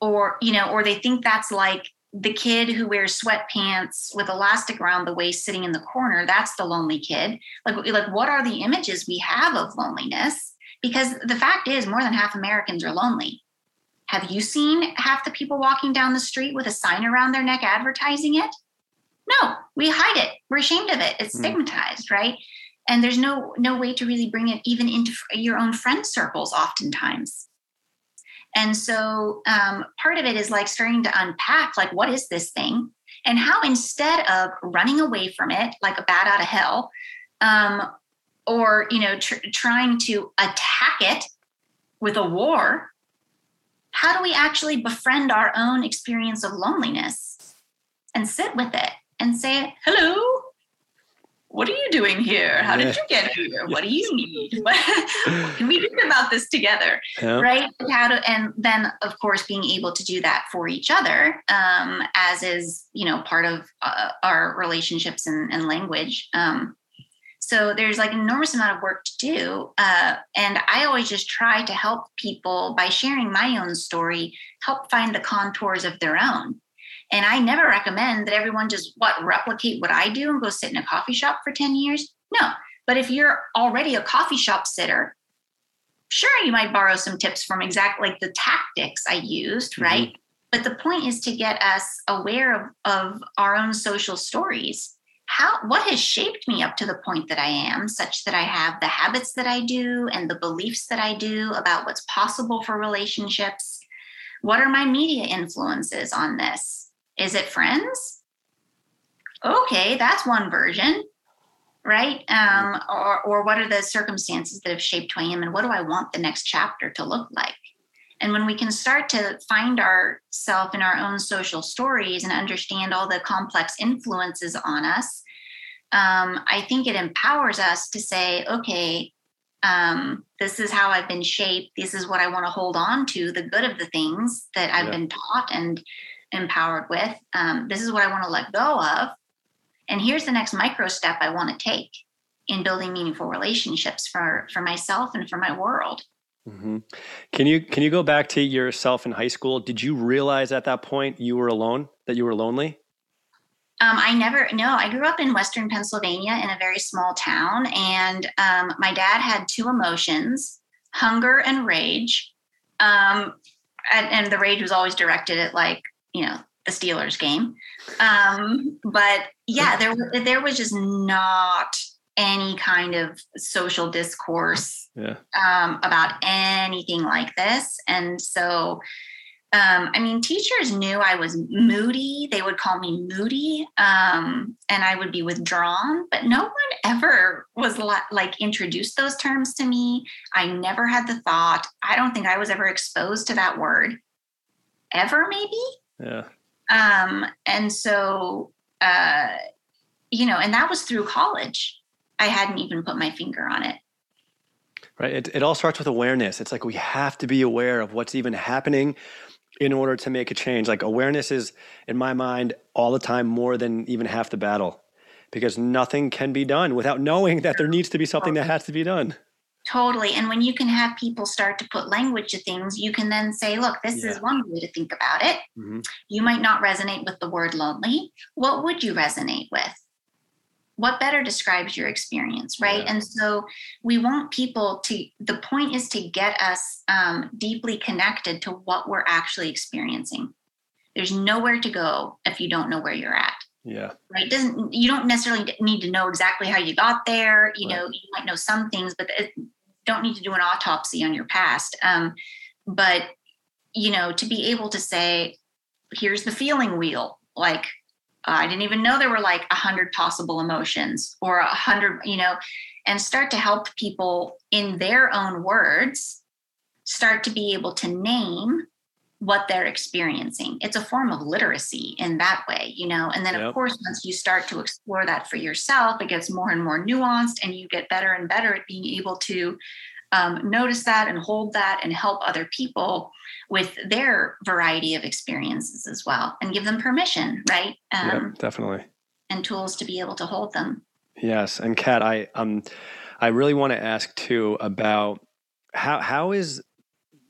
or you know, or they think that's like the kid who wears sweatpants with elastic around the waist sitting in the corner, that's the lonely kid. Like, like what are the images we have of loneliness? Because the fact is, more than half Americans are lonely. Have you seen half the people walking down the street with a sign around their neck advertising it? No, we hide it. We're ashamed of it. It's mm. stigmatized, right? and there's no no way to really bring it even into your own friend circles oftentimes and so um, part of it is like starting to unpack like what is this thing and how instead of running away from it like a bat out of hell um, or you know tr- trying to attack it with a war how do we actually befriend our own experience of loneliness and sit with it and say hello what are you doing here? How did you get here? What do you need? <laughs> What, can we think about this together? Yeah. Right? How to, and then, of course, being able to do that for each other, um, as is, you know, part of uh, our relationships and, and language. Um, so there's like an enormous amount of work to do. Uh, and I always just try to help people by sharing my own story, help find the contours of their own. And I never recommend that everyone just what replicate what I do and go sit in a coffee shop for 10 years. No, But if you're already a coffee shop sitter, sure, you might borrow some tips from exactly like the tactics I used, mm-hmm. right? But the point is to get us aware of, of our own social stories. How what has shaped me up to the point that I am, such that I have the habits that I do and the beliefs that I do about what's possible for relationships. What are my media influences on this? Is it friends? Okay, that's one version right? Um, or, or what are the circumstances that have shaped who I am, and what do I want the next chapter to look like? And when we can start to find ourselves in our own social stories and understand all the complex influences on us, um, I think it empowers us to say, okay, um, this is how I've been shaped. This is what I want to hold on to the good of the things that I've yeah. been taught and empowered with. Um, this is what I want to let go of and here's the next micro step i want to take in building meaningful relationships for for myself and for my world
mm-hmm. can you can you go back to yourself in high school did you realize at that point you were alone that you were lonely
um, I never, no, I grew up in Western Pennsylvania in a very small town. And um, my dad had two emotions hunger and rage. Um, and, and, the rage was always directed at, like, you know, the Steelers game. Um, but yeah, there there was just not any kind of social discourse yeah. um, about anything like this, and so. Um, I mean, teachers knew I was moody. They would call me moody, um, and I would be withdrawn. But no one ever was like introduced those terms to me. I never had the thought. I don't think I was ever exposed to that word, ever. Maybe.
Yeah.
Um, and so uh, you know, and that was through college. I hadn't even put my finger on it.
Right. It, it all starts with awareness. It's like we have to be aware of what's even happening in order to make a change. Like awareness is, in my mind, all the time more than even half the battle because nothing can be done without knowing that there needs to be something that has to be done.
Totally. And when you can have people start to put language to things, you can then say, look, this yeah. is one way to think about it. Mm-hmm. You might not resonate with the word lonely. What would you resonate with? What better describes your experience, right? Yeah. And so we want people to, the point is to get us um, deeply connected to what we're actually experiencing. There's nowhere to go if you don't know where you're at.
Yeah.
Right. Doesn't you don't necessarily need to know exactly how you got there. You right. know, you might know some things, but it, don't need to do an autopsy on your past. Um, but you know, to be able to say, here's the feeling wheel. Like uh, I didn't even know there were like a hundred possible emotions or a hundred, you know, and start to help people in their own words start to be able to name what they're experiencing. It's a form of literacy in that way, you know. And then, yep. of course, once you start to explore that for yourself, it gets more and more nuanced, and you get better and better at being able to um, notice that and hold that and help other people with their variety of experiences as well and give them permission, right?
Um, yep, definitely.
And tools to be able to hold them.
Yes. And Cat, I, um, I really want to ask too about how, how is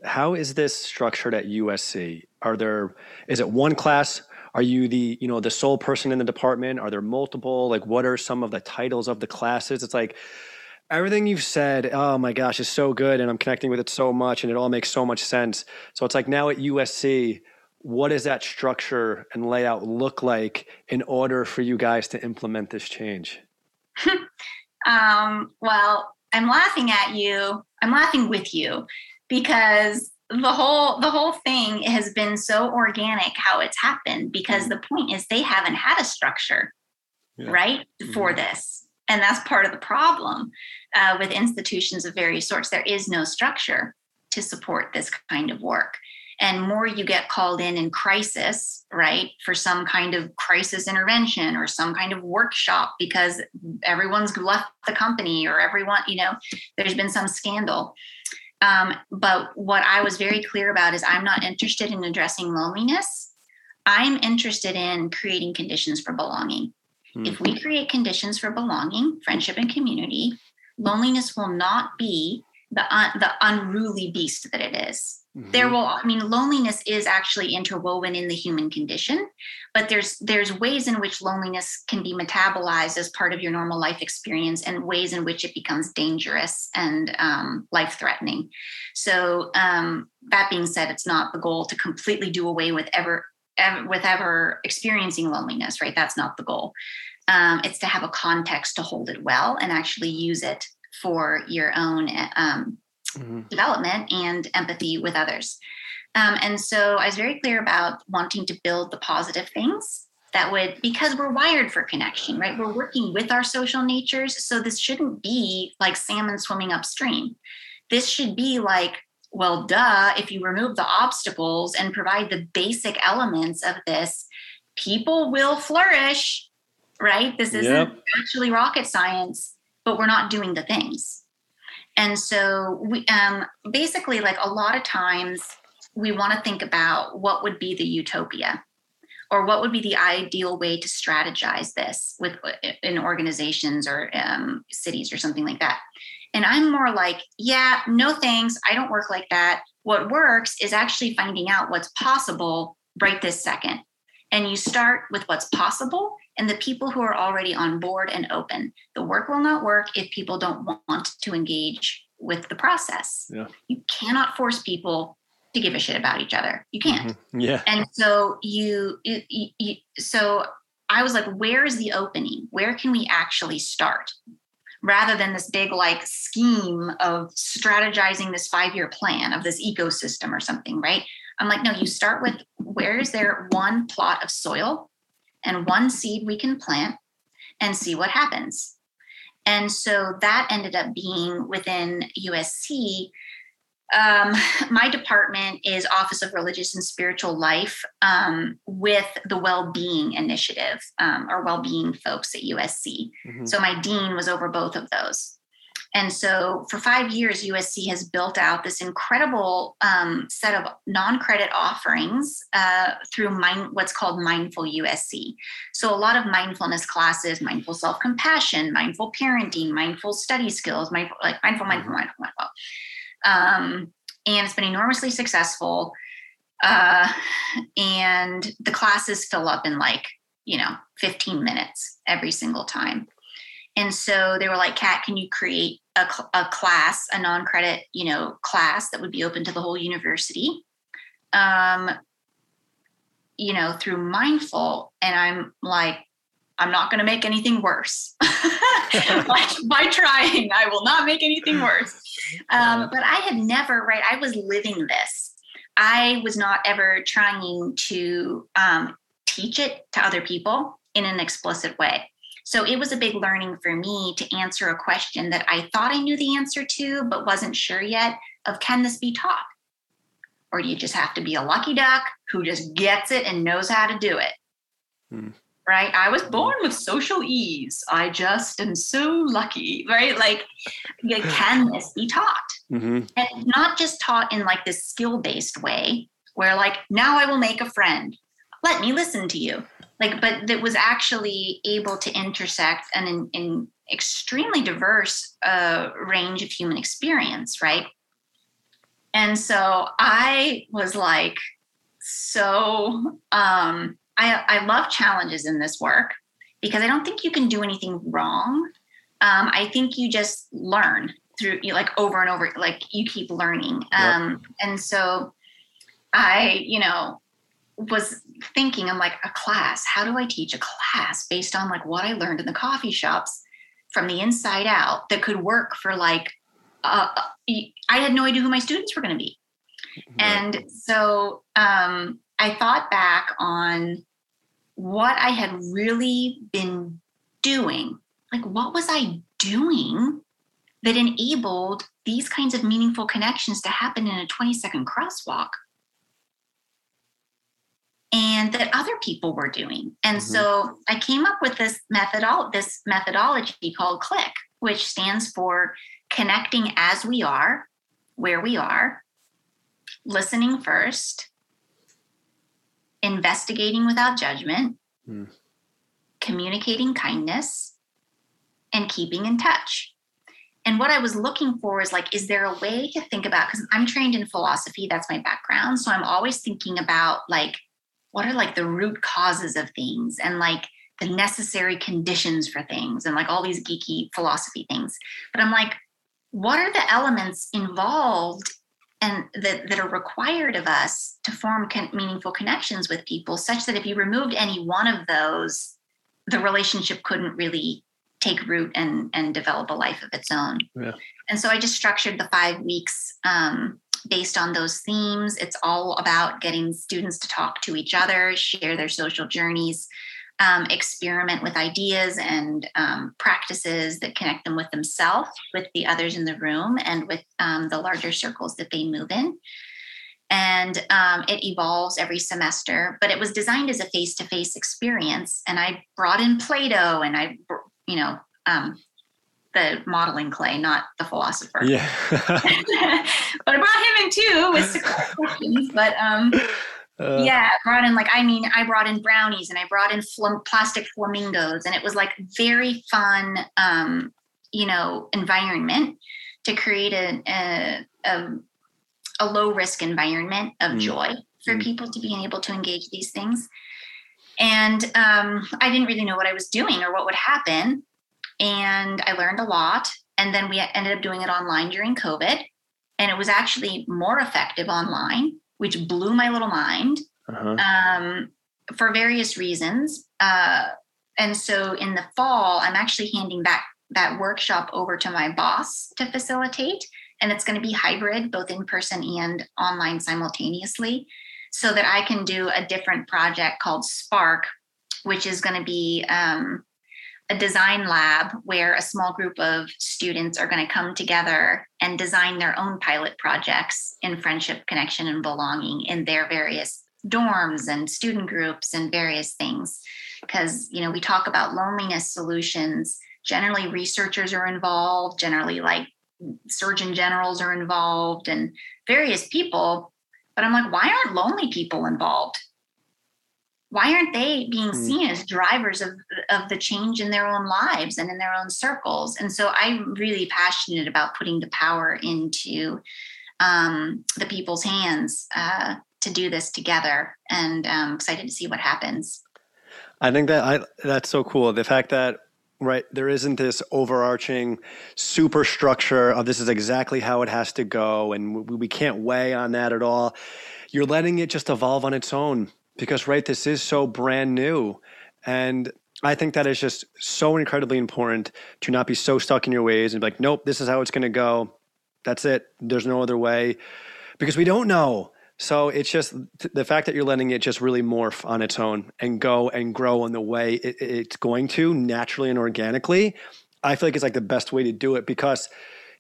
how is this structured at USC? Are there is it one class? Are you the you know the sole person in the department? Are there multiple? Like what are some of the titles of the classes? It's like everything you've said, oh my gosh, is so good and I'm connecting with it so much and it all makes so much sense. So it's like now at USC, what does that structure and layout look like in order for you guys to implement this change? <laughs>
um, well, I'm laughing at you. I'm laughing with you because the whole the whole thing has been so organic how it's happened because the point is they haven't had a structure yeah. right for mm-hmm. this. And that's part of the problem uh, with institutions of various sorts. There is no structure to support this kind of work. And more you get called in in crisis right for some kind of crisis intervention or some kind of workshop because everyone's left the company or everyone you know there's been some scandal um, but what I was very clear about is I'm not interested in addressing loneliness. I'm interested in creating conditions for belonging. Mm-hmm. If we create conditions for belonging, friendship, and community, loneliness will not be the, the unruly beast that it is. Mm-hmm. There will, I mean, loneliness is actually interwoven in the human condition, but there's there's ways in which loneliness can be metabolized as part of your normal life experience, and ways in which it becomes dangerous and um, life threatening. So um, that being said, it's not the goal to completely do away with ever, ever with ever experiencing loneliness, right? That's not the goal. Um, it's to have a context to hold it well and actually use it for your own um, mm-hmm. development and empathy with others. Um, and so I was very clear about wanting to build the positive things that would, because we're wired for connection, right? We're working with our social natures. So this shouldn't be like salmon swimming upstream. This should be like, well, duh, if you remove the obstacles and provide the basic elements of this, people will flourish, right? This isn't yep. actually rocket science, but we're not doing the things. And so we um, basically like a lot of times we want to think about what would be the utopia or what would be the ideal way to strategize this with in organizations or um, cities or something like that. And I'm more like, yeah, no thanks. I don't work like that. What works is actually finding out what's possible right this second. And you start with what's possible and the people who are already on board and open. The work will not work if people don't want to engage with the process. Yeah. You cannot force people to give a shit about each other. You can't.
Mm-hmm. Yeah.
And so you, you, you, so I was like, where is the opening? Where can we actually start? Rather than this big like scheme of strategizing this five year plan of this ecosystem or something, right? I'm like, no, you start with where is there one plot of soil and one seed we can plant and see what happens. And so that ended up being within USC. Um, my department is Office of Religious and Spiritual Life um, with the Well-Being Initiative um, or Well-Being folks at USC. Mm-hmm. So my dean was over both of those. And so for five years, USC has built out this incredible um, set of non credit offerings uh, through mind, what's called Mindful USC. So a lot of mindfulness classes, mindful self compassion, mindful parenting, mindful study skills, mindful, like mindful, mindful, mindful, mindful. Um, and it's been enormously successful. Uh, and the classes fill up in like, you know, 15 minutes every single time. And so they were like, Cat, can you create a, a class, a non-credit, you know, class that would be open to the whole university? Um, you know, through mindful. And I'm like, I'm not going to make anything worse <laughs> by, by, trying. I will not make anything worse. Um, but I had never, right? I was living this. I was not ever trying to um, teach it to other people in an explicit way. So it was a big learning for me to answer a question that I thought I knew the answer to, but wasn't sure yet of can this be taught? Or do you just have to be a lucky duck who just gets it and knows how to do it? Hmm. Right? I was born with social ease. I just am so lucky, right? Like, can this be taught? Mm-hmm. And not just taught in like this skill based way where, like, now I will make a friend. Let me listen to you like but that was actually able to intersect an in, in extremely diverse uh, range of human experience right? And so i was like so um, I, I love challenges in this work because i don't think you can do anything wrong. Um, i think you just learn through you know, like over and over like you keep learning. Um, yep. and so i you know was thinking i'm like a class how do i teach a class based on like what i learned in the coffee shops from the inside out that could work for like uh, i had no idea who my students were going to be and so um, i thought back on what i had really been doing like what was i doing that enabled these kinds of meaningful connections to happen in a 20 second crosswalk and that other people were doing. And mm-hmm. so I came up with this methodol- this methodology called CLICK, which stands for connecting as we are, where we are, listening first, investigating without judgment, mm. communicating kindness, and keeping in touch. and what I was looking for is like, is there a way to think about? Because I'm trained in philosophy, that's my background. So I'm always thinking about like, what are like the root causes of things and like the necessary conditions for things and like all these geeky philosophy things. But I'm like, what are the elements involved and that, that are required of us to form con- meaningful connections with people such that if you removed any one of those the relationship couldn't really take root and and develop a life of its own yeah. and so i just structured the five weeks um, based on those themes it's all about getting students to talk to each other share their social journeys um, experiment with ideas and um, practices that connect them with themselves, with the others in the room, and with um, the larger circles that they move in. And um, it evolves every semester, but it was designed as a face to face experience. And I brought in Play Doh and I, you know, um, the modeling clay, not the philosopher.
Yeah. <laughs>
but I brought him in too with questions. But um, uh, yeah, brought in like I mean, I brought in brownies and I brought in fl- plastic flamingos, and it was like very fun, um, you know, environment to create a a, a, a low risk environment of mm. joy for mm. people to be able to engage these things. And um, I didn't really know what I was doing or what would happen, and I learned a lot. And then we ended up doing it online during COVID, and it was actually more effective online which blew my little mind uh-huh. um, for various reasons. Uh, and so in the fall, I'm actually handing back that workshop over to my boss to facilitate. And it's going to be hybrid, both in person and online simultaneously, so that I can do a different project called Spark, which is going to be um, a design lab where a small group of students are going to come together and design their own pilot projects in friendship, connection, and belonging in their various dorms and student groups and various things. Because, you know, we talk about loneliness solutions. Generally, researchers are involved, generally, like surgeon generals are involved, and various people. But I'm like, why aren't lonely people involved? why aren't they being hmm. seen as drivers of, of the change in their own lives and in their own circles and so i'm really passionate about putting the power into um, the people's hands uh, to do this together and i'm excited to see what happens
i think that I, that's so cool the fact that right there isn't this overarching superstructure of this is exactly how it has to go and we, we can't weigh on that at all. You're letting it just evolve on its own because right this is so brand new. And i think that is just so incredibly important to not be so stuck in your ways and be like nope this is how it's going to go. That's it. There's no other way. Because we don't know so it's just the fact that you're letting it just really morph on its own and go and grow in the way it, it's going to naturally and organically i feel like it's like the best way to do it because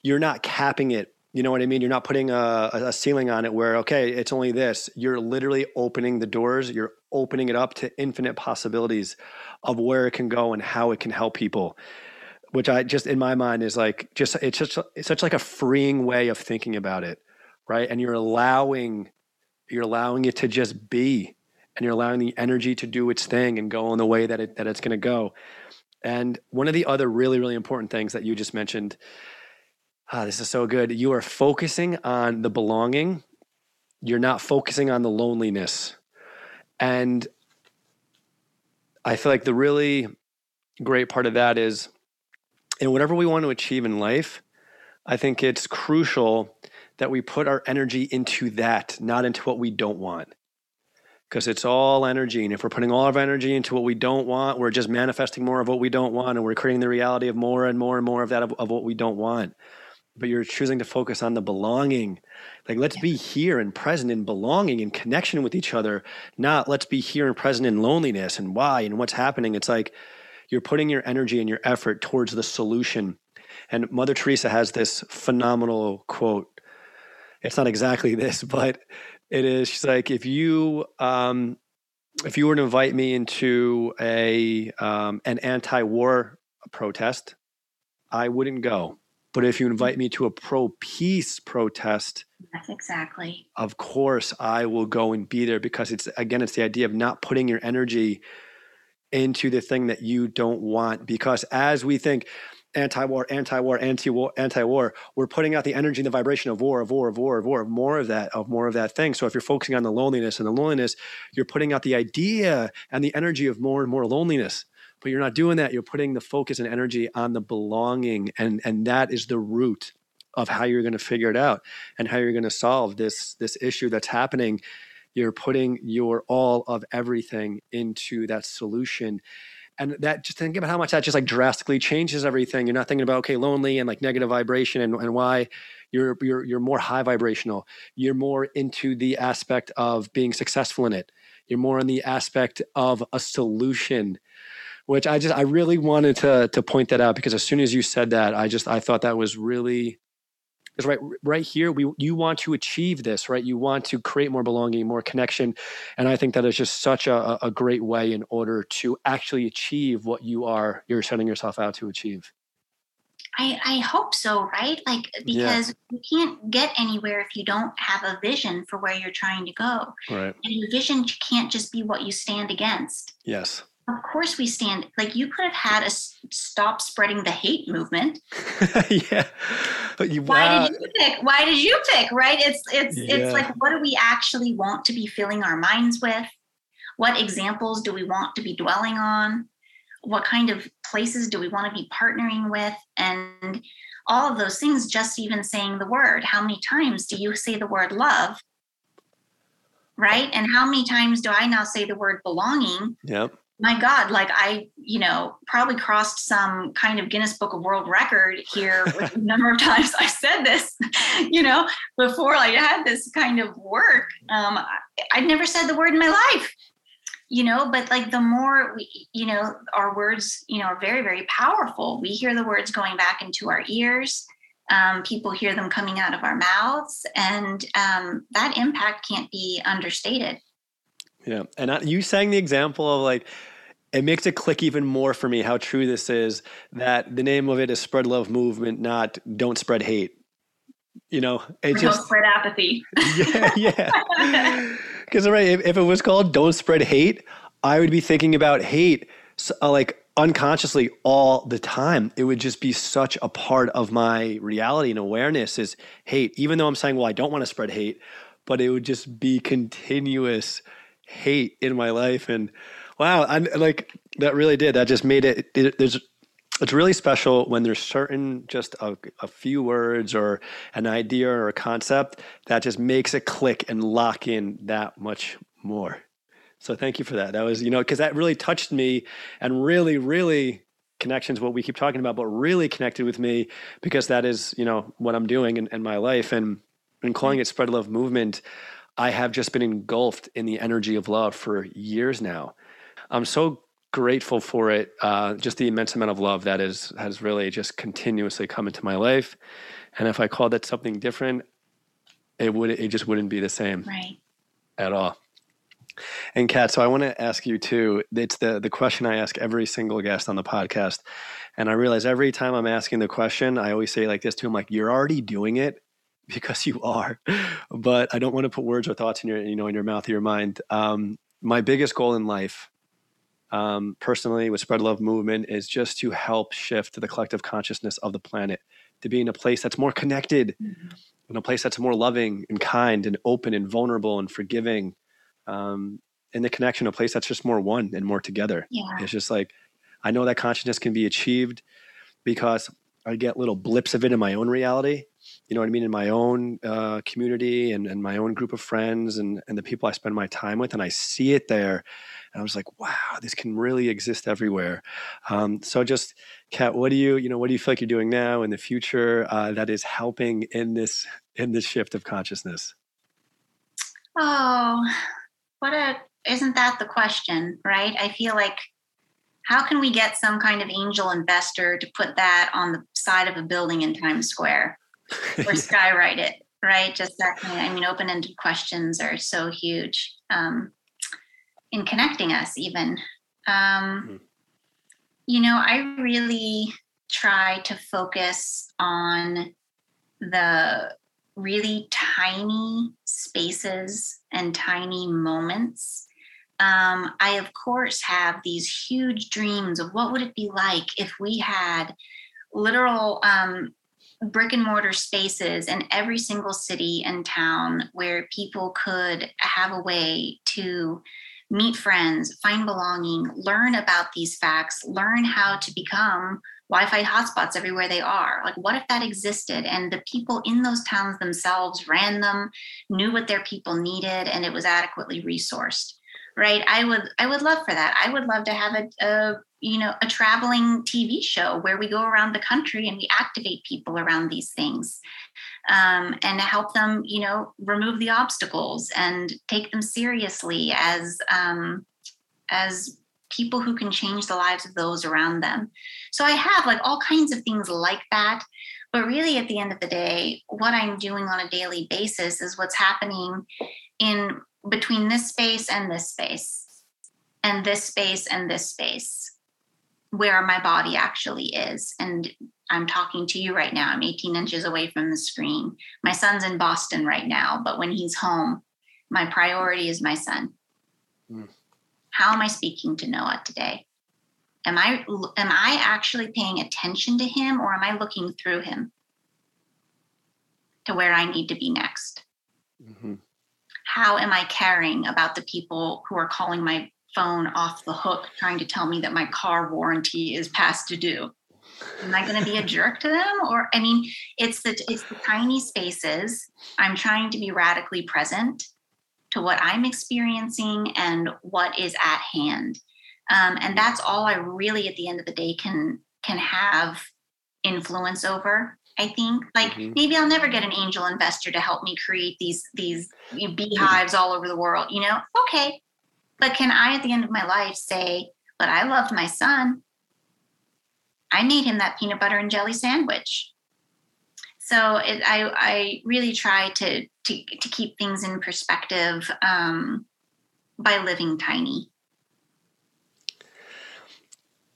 you're not capping it you know what I mean? You're not putting a, a, ceiling on it where, okay, it's only this. You're literally opening the doors, you're opening it up to infinite possibilities of where it can go and how it can help people. Which I just, in my mind, is like, just, it's just, it's such like a freeing way of thinking about it, right? And you're allowing, you're allowing it to just be, and you're allowing the energy to do its thing and go in the way that it, that it's going to go. And one of the other really, really important things that you just mentioned Ah, this is so good. You are focusing on the belonging. You're not focusing on the loneliness. And I feel like the really great part of that is in whatever we want to achieve in life, I think it's crucial that we put our energy into that, not into what we don't want. Because it's all energy. And if we're putting all of our energy into what we don't want, we're just manifesting more of what we don't want. And we're creating the reality of more and more and more of that of, of what we don't want but you're choosing to focus on the belonging. Like, let's be here and present in belonging and connection with each other, not let's be here and present in loneliness and why and what's happening. It's like you're putting your energy and your effort towards the solution. And Mother Teresa has this phenomenal quote. It's not exactly <laughs> this, but it is. She's like, if you, um, if you were to invite me into a um, an anti-war protest, I wouldn't go but if you invite me to a pro peace protest,
that's exactly.
Of course, I will go and be there because it's again, it's the idea of not putting your energy into the thing that you don't want. Because as we think, anti-war, anti-war, anti-war, anti-war. We're putting out the energy and the vibration of war, of war, of war, of war, of more of that, of more of that thing. So if you're focusing on the loneliness and the loneliness, you're putting out the idea and the energy of more and more loneliness. But you're not doing that. You're putting the focus and energy on the belonging, and and that is the root of how you're going to figure it out and how you're going to solve this this issue that's happening. You're putting your all of everything into that solution and that just think about how much that just like drastically changes everything. You're not thinking about okay lonely and like negative vibration and, and why. You're you're you're more high vibrational. You're more into the aspect of being successful in it. You're more in the aspect of a solution which i just i really wanted to to point that out because as soon as you said that i just i thought that was really because right right here we you want to achieve this right you want to create more belonging more connection and i think that is just such a, a great way in order to actually achieve what you are you're setting yourself out to achieve
I, I hope so, right? Like, because yeah. you can't get anywhere if you don't have a vision for where you're trying to go.
Right.
And your vision can't just be what you stand against.
Yes.
Of course, we stand. Like, you could have had a stop spreading the hate movement. <laughs>
yeah.
But you, Why did you pick? Why did you pick? Right? It's it's yeah. it's like what do we actually want to be filling our minds with? What examples do we want to be dwelling on? What kind of places do we want to be partnering with? And all of those things, just even saying the word. How many times do you say the word love? Right? And how many times do I now say the word belonging?
Yep
my God, like I, you know, probably crossed some kind of Guinness Book of World Record here <laughs> with the number of times I said this, <laughs> you know, before I had this kind of work. Um, I, I'd never said the word in my life, you know, but like the more we, you know, our words, you know, are very, very powerful. We hear the words going back into our ears. Um, people hear them coming out of our mouths, and um, that impact can't be understated.
Yeah, and I, you sang the example of like it makes it click even more for me how true this is that the name of it is spread love movement not don't spread hate. You know
it just don't spread apathy.
Yeah <laughs> yeah. Because right if, if, it was called don't spread hate i would be thinking about hate uh, like unconsciously all the time. It would just be such a part of my reality and awareness is hate. Even though i'm saying well i don't want to spread hate but it would just be continuous hate in my life and Wow, I like that really did. That just made it, it there's it's really special when there's certain just a, a, few words or an idea or a concept that just makes it click and lock in that much more. So thank you for that. That was, you know, because that really touched me and really, really connections what we keep talking about, but really connected with me because that is, you know, what I'm doing in, in my life and and calling it spread love movement. I have just been engulfed in the energy of love for years now. I'm so grateful for it. Uh, just the immense amount of love that is has really just continuously come into my life. And if I called it something different, it would it just wouldn't be the same
right.
at all. And Cat, so I want to ask you too. It's the the question I ask every single guest on the podcast, and I realize every time I'm asking the question, I always say like this to him, like you're already doing it <laughs> because you are, but I don't want to put words or thoughts in your you know in your mouth or your mind. Um, my biggest goal in life um, personally with Spread Love Movement is just to help shift the collective consciousness of the planet to be in a place that's more connected, mm-hmm. in a place that's more loving and kind and open and vulnerable and forgiving. Um, in the connection, a place that's just more one and more together.
Yeah.
It's just like I know that consciousness can be achieved because I get little blips of it in my own reality. You know what I mean? In my own uh, community and, and my own group of friends and, and the people I spend my time with. And I see it there. And I was like, wow, this can really exist everywhere. Um, so just, Cat, what do you, you know, what do you feel like you're doing now in the future uh, that is helping in this, in this shift of consciousness?
Oh, what a, isn't that the question, right? I feel like how can we get some kind of angel investor to put that on the side of a building in Times Square <laughs> or skywrite it, right? Just that kind of, I mean, open ended questions are so huge. Um, in connecting us even um, mm-hmm. you know i really try to focus on the really tiny spaces and tiny moments um, i of course have these huge dreams of what would it be like if we had literal um, brick and mortar spaces in every single city and town where people could have a way to meet friends, find belonging, learn about these facts, learn how to become Wi Fi hotspots everywhere they are. Like, what if that existed and the people in those towns themselves ran them, knew what their people needed, and it was adequately resourced? Right. I would I would love for that. I would love to have a, a you know a traveling tv show where we go around the country and we activate people around these things um, and help them you know remove the obstacles and take them seriously as um, as people who can change the lives of those around them so i have like all kinds of things like that but really at the end of the day what i'm doing on a daily basis is what's happening in between this space and this space and this space and this space where my body actually is. And I'm talking to you right now. I'm 18 inches away from the screen. My son's in Boston right now, but when he's home, my priority is my son. Mm. How am I speaking to Noah today? Am I am I actually paying attention to him or am I looking through him to where I need to be next? Mm-hmm. How am I caring about the people who are calling my phone off the hook trying to tell me that my car warranty is past due am i going to be a jerk to them? Or i mean it's the it's the tiny spaces. I'm trying to be radically present to what i'm experiencing and what is at hand. Um, and that's all i really at the end of the day can can have influence over i think. Like mm-hmm. maybe i'll never get an angel investor to help me create these these beehives all over the world you know? Okay. But can I, at the end of my life, say, but I loved my son? I made him that peanut butter and jelly sandwich. So it, I, I really try to, to, to keep things in perspective um, by living tiny.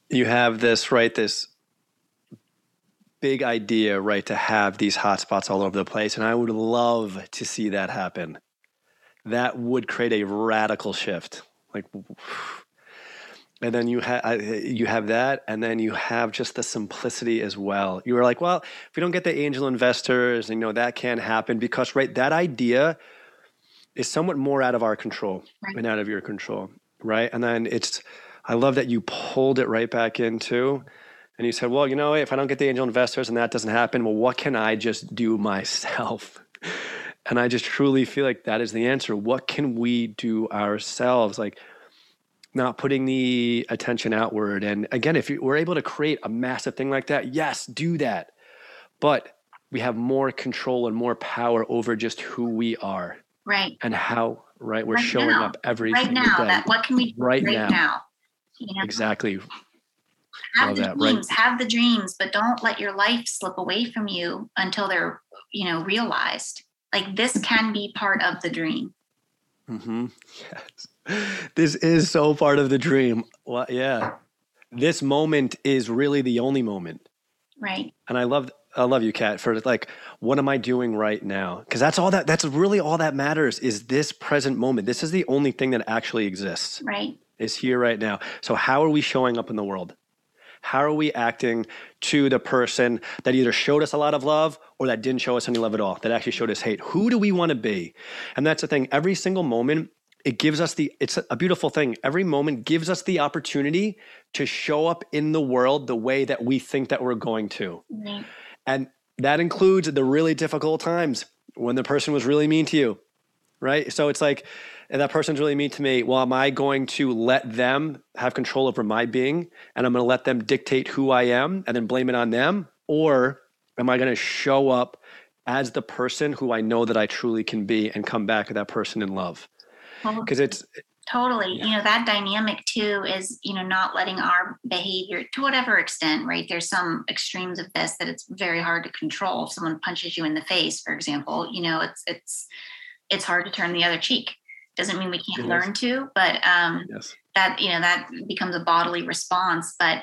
You have this, right? This big idea, right, to have these hotspots all over the place. And I would love to see that happen. That would create a radical shift. Like, and then you have you have that, and then you have just the simplicity as well. You were like, well, if we don't get the angel investors, you know that can't happen because right, that idea is somewhat more out of our control right. and out of your control, right? And then it's, I love that you pulled it right back into. And you said, well, you know, if I don't get the angel investors and that doesn't happen, well, what can I just do <laughs> myself? And I just truly feel like that is the answer. What can we do ourselves? Like, not putting the attention outward. And again, if we're able to create a massive thing like that, yes, do that. But we have more control and more power over just who we are.
Right.
And how, right, we're right showing
now.
up every
right now. Day. That what can we do right, right now? now?
You know? Exactly.
Have Love the that, dreams, right? have the dreams, but don't let your life slip away from you until they're, you know, realized. Like this <laughs> can be part of the dream.
Mm-hmm. Yes. This is so part of the dream. Well, yeah. This moment is really the only moment.
Right.
And I love I love you, Cat, for like, what am I doing right now? Because that's all that that's really all that matters is this present moment. This is the only thing that actually exists.
Right.
Is here right now. So how are we showing up in the world? How are we acting to the person that either showed us a lot of love or that didn't show us any love at all, that actually showed us hate? Who do we want to be? And that's the thing. Every single moment, it gives us the, it's a beautiful thing. Every moment gives us the opportunity to show up in the world the way that we think that we're going to. And that includes the really difficult times when the person was really mean to you, right? So it's like, and that person's really mean to me, well, am I going to let them have control over my being and I'm going to let them dictate who I am and then blame it on them? Or am I going to show up as the person who I know that I truly can be and come back to that person in love? Because it's
totally yeah. you know that dynamic too is you know not letting our behavior to whatever extent right there's some extremes of this that it's very hard to control if someone punches you in the face for example you know it's it's it's hard to turn the other cheek doesn't mean we can't learn to but um yes. that you know that becomes a bodily response but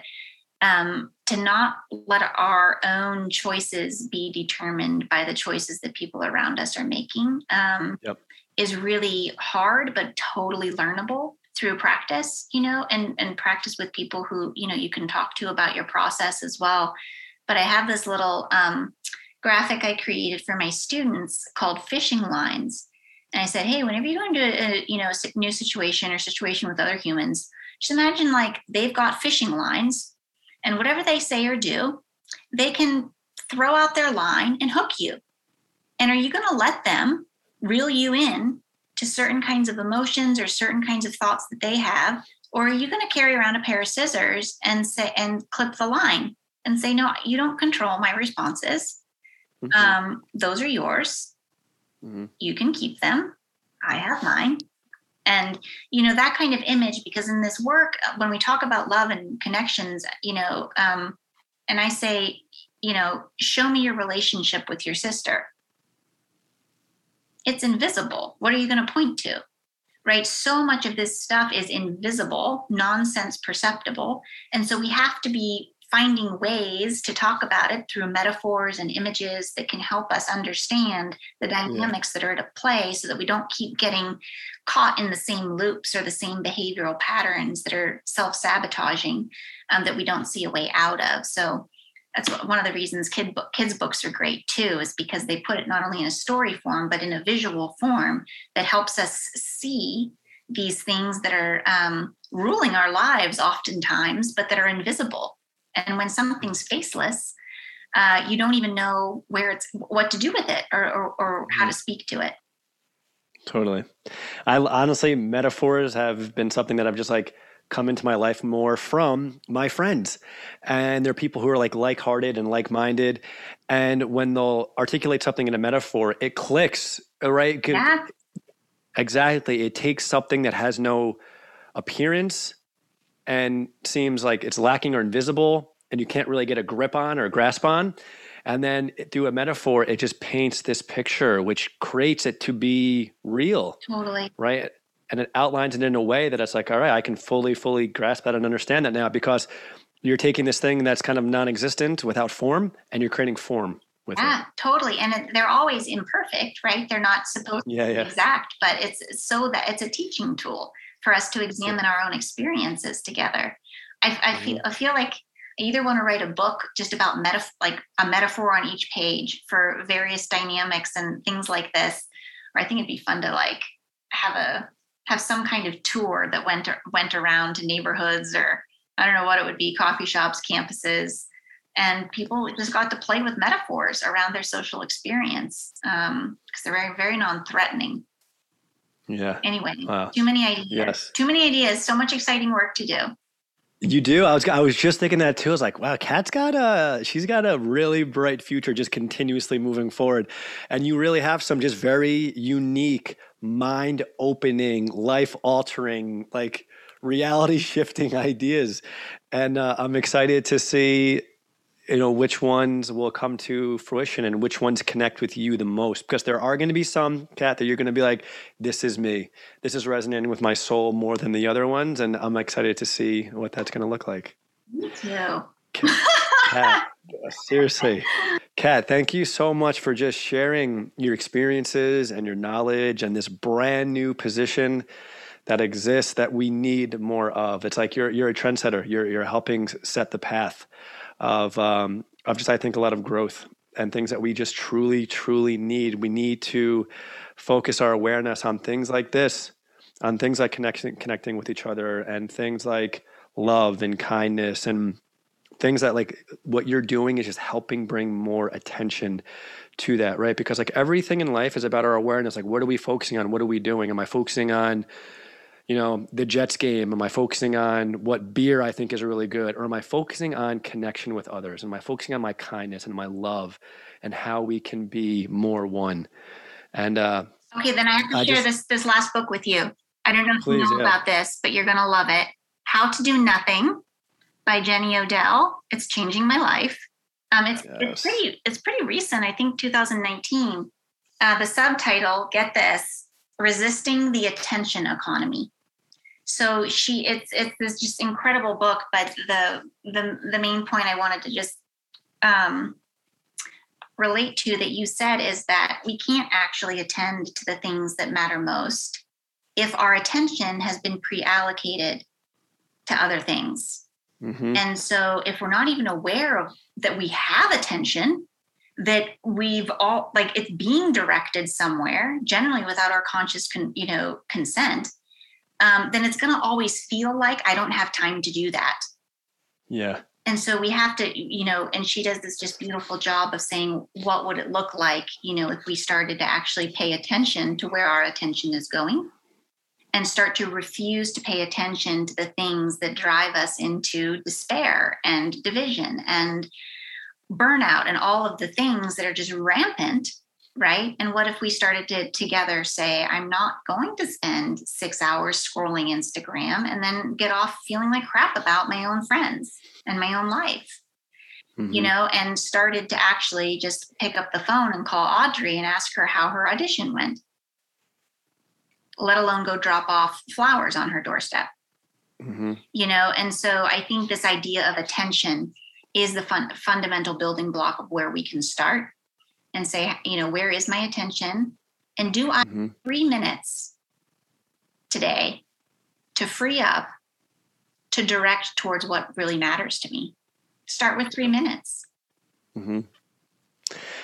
um to not let our own choices be determined by the choices that people around us are making um yep. Is really hard but totally learnable through practice you know and and practice with people who you know you can talk to about your process as well but I have this little um, graphic I created for my students called fishing lines. And I said, hey, whenever you go into a, you know a new situation or situation with other humans, just imagine like they've got fishing lines, and whatever they say or do, they can throw out their line and hook you. And are you going to let them reel you in to certain kinds of emotions or certain kinds of thoughts that they have, or are you going to carry around a pair of scissors and say and clip the line and say, no, you don't control my responses. Mm-hmm. Um, those are yours. Mm-hmm. You can keep them. I have mine. And, you know, that kind of image, because in this work, uh, when we talk about love and connections, you know, um, and I say, you know, show me your relationship with your sister. It's invisible. What are you going to point to? Right? So much of this stuff is invisible, nonsense perceptible. And so we have to be finding ways to talk about it through metaphors and images that can help us understand the dynamics yeah. that are at play so that we don't keep getting caught in the same loops or the same behavioral patterns that are self-sabotaging um, that we don't see a way out of so that's what, one of the reasons kid book, kids books are great too is because they put it not only in a story form but in a visual form that helps us see these things that are um, ruling our lives oftentimes but that are invisible and when something's faceless, uh, you don't even know where it's what to do with it or, or, or how to mm-hmm. speak to it.
Totally. I honestly, metaphors have been something that I've just like come into my life more from my friends. And they're people who are like like hearted and like minded. And when they'll articulate something in a metaphor, it clicks, right?
Yeah.
Exactly. It takes something that has no appearance and seems like it's lacking or invisible and you can't really get a grip on or a grasp on. And then through a metaphor, it just paints this picture, which creates it to be real.
Totally.
Right. And it outlines it in a way that it's like, all right, I can fully, fully grasp that and understand that now because you're taking this thing that's kind of non existent without form and you're creating form with
yeah,
it.
totally. And they're always imperfect, right? They're not supposed
yeah,
to
be yeah.
exact, but it's so that it's a teaching tool for us to examine our own experiences together. I, I feel mm-hmm. I feel like I either want to write a book just about meta, like a metaphor on each page for various dynamics and things like this, or I think it'd be fun to like have a have some kind of tour that went went around to neighborhoods or I don't know what it would be, coffee shops, campuses, and people just got to play with metaphors around their social experience because um, they're very very non-threatening.
Yeah.
Anyway, wow. too many ideas. Yes. Too many ideas. So much exciting work to do.
You do. I was. I was just thinking that too. I was like, wow, Cat's got a. She's got a really bright future, just continuously moving forward, and you really have some just very unique, mind-opening, life-altering, like reality-shifting <laughs> ideas, and uh, I'm excited to see you know which ones will come to fruition and which ones connect with you the most. Because there are going to be some Cat that you're going to be like this is me. This is resonating with my soul more than the other ones and i'm excited to see what that's going to look like.
Me too
Cat seriously. Cat thank you so much for just sharing your experiences and your knowledge and this brand new position that exists that we need more of. It's like you're you're a trendsetter. You're you're helping set the path of um, of just I think a lot of growth and things that we just truly truly need. We need to focus our awareness on things like this, on things like connecting connecting with each other, and things like love and kindness and things that like what you're doing is just helping bring more attention to that right because like everything in life is about our awareness like what are we focusing on what are we doing am i focusing on you know, the Jets game? Am I focusing on what beer I think is really good? Or am I focusing on connection with others? Am I focusing on my kindness and my love and how we can be more one? And uh,
okay, then I have to I share just, this this last book with you. I don't know if please, you know yeah. about this, but you're gonna love it. How to Do Nothing by Jenny Odell. It's changing my life. Um, it's, yes. it's pretty it's pretty recent. I think 2019. Uh, the subtitle, get this, resisting the attention economy so she it's it's this just incredible book but the the the main point i wanted to just um, relate to that you said is that we can't actually attend to the things that matter most if our attention has been pre-allocated to other things Mm-hmm. And so if we're not even aware of that we have attention, that we've all like it's being directed somewhere, generally without our conscious con, you know consent, um, then it's going to always feel like I don't have time to do that.
Yeah.
And so we have to, you know, and she does this just beautiful job of saying, what would it look like, you know, if we started to actually pay attention to where our attention is going and start to refuse to pay attention to the things that drive us into despair and division and burnout and all of the things that are just rampant right? And what if we started to together say i'm not going to spend six hours scrolling instagram and then get off feeling like crap about my own friends and my own life? Mm-hmm. you know and started to actually just pick up the phone and call audrey and ask her how her audition went let alone go drop off flowers on her doorstep mm-hmm. you know and so i think this idea of attention is the fun, fundamental building block of where we can start and say, you know, where is my attention? And do I mm-hmm. three minutes today to free up to direct towards what really matters to me? Start with three minutes.
Mm-hmm.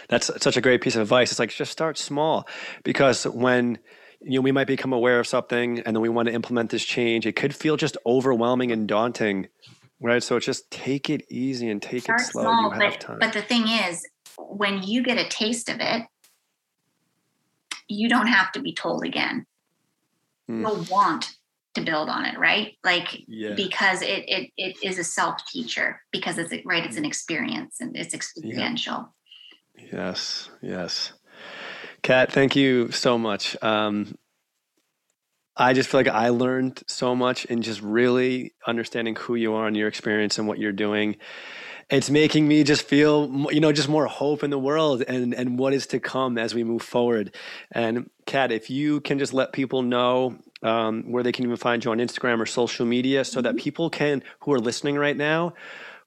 That's such a great piece of advice. It's like just start small because when you know we might become aware of something and then we want to implement this change, it could feel just overwhelming and daunting. Right. So just take it easy and take start it slow. Small,
you have but, time. But the thing is, when you get a taste of it, you don't have to be told again. Mm. You'll want to build on it, right? Like yeah. because it it it is a self teacher because it's right. It's an experience and it's experiential.
Yeah. Yes, yes. Cat, thank you so much. Um, I just feel like I learned so much in just really understanding who you are and your experience and what you're doing it's making me just feel you know just more hope in the world and and what is to come as we move forward and Cat if you can just let people know um, where they can even find you on instagram or social media so that mm-hmm. people can who are listening right now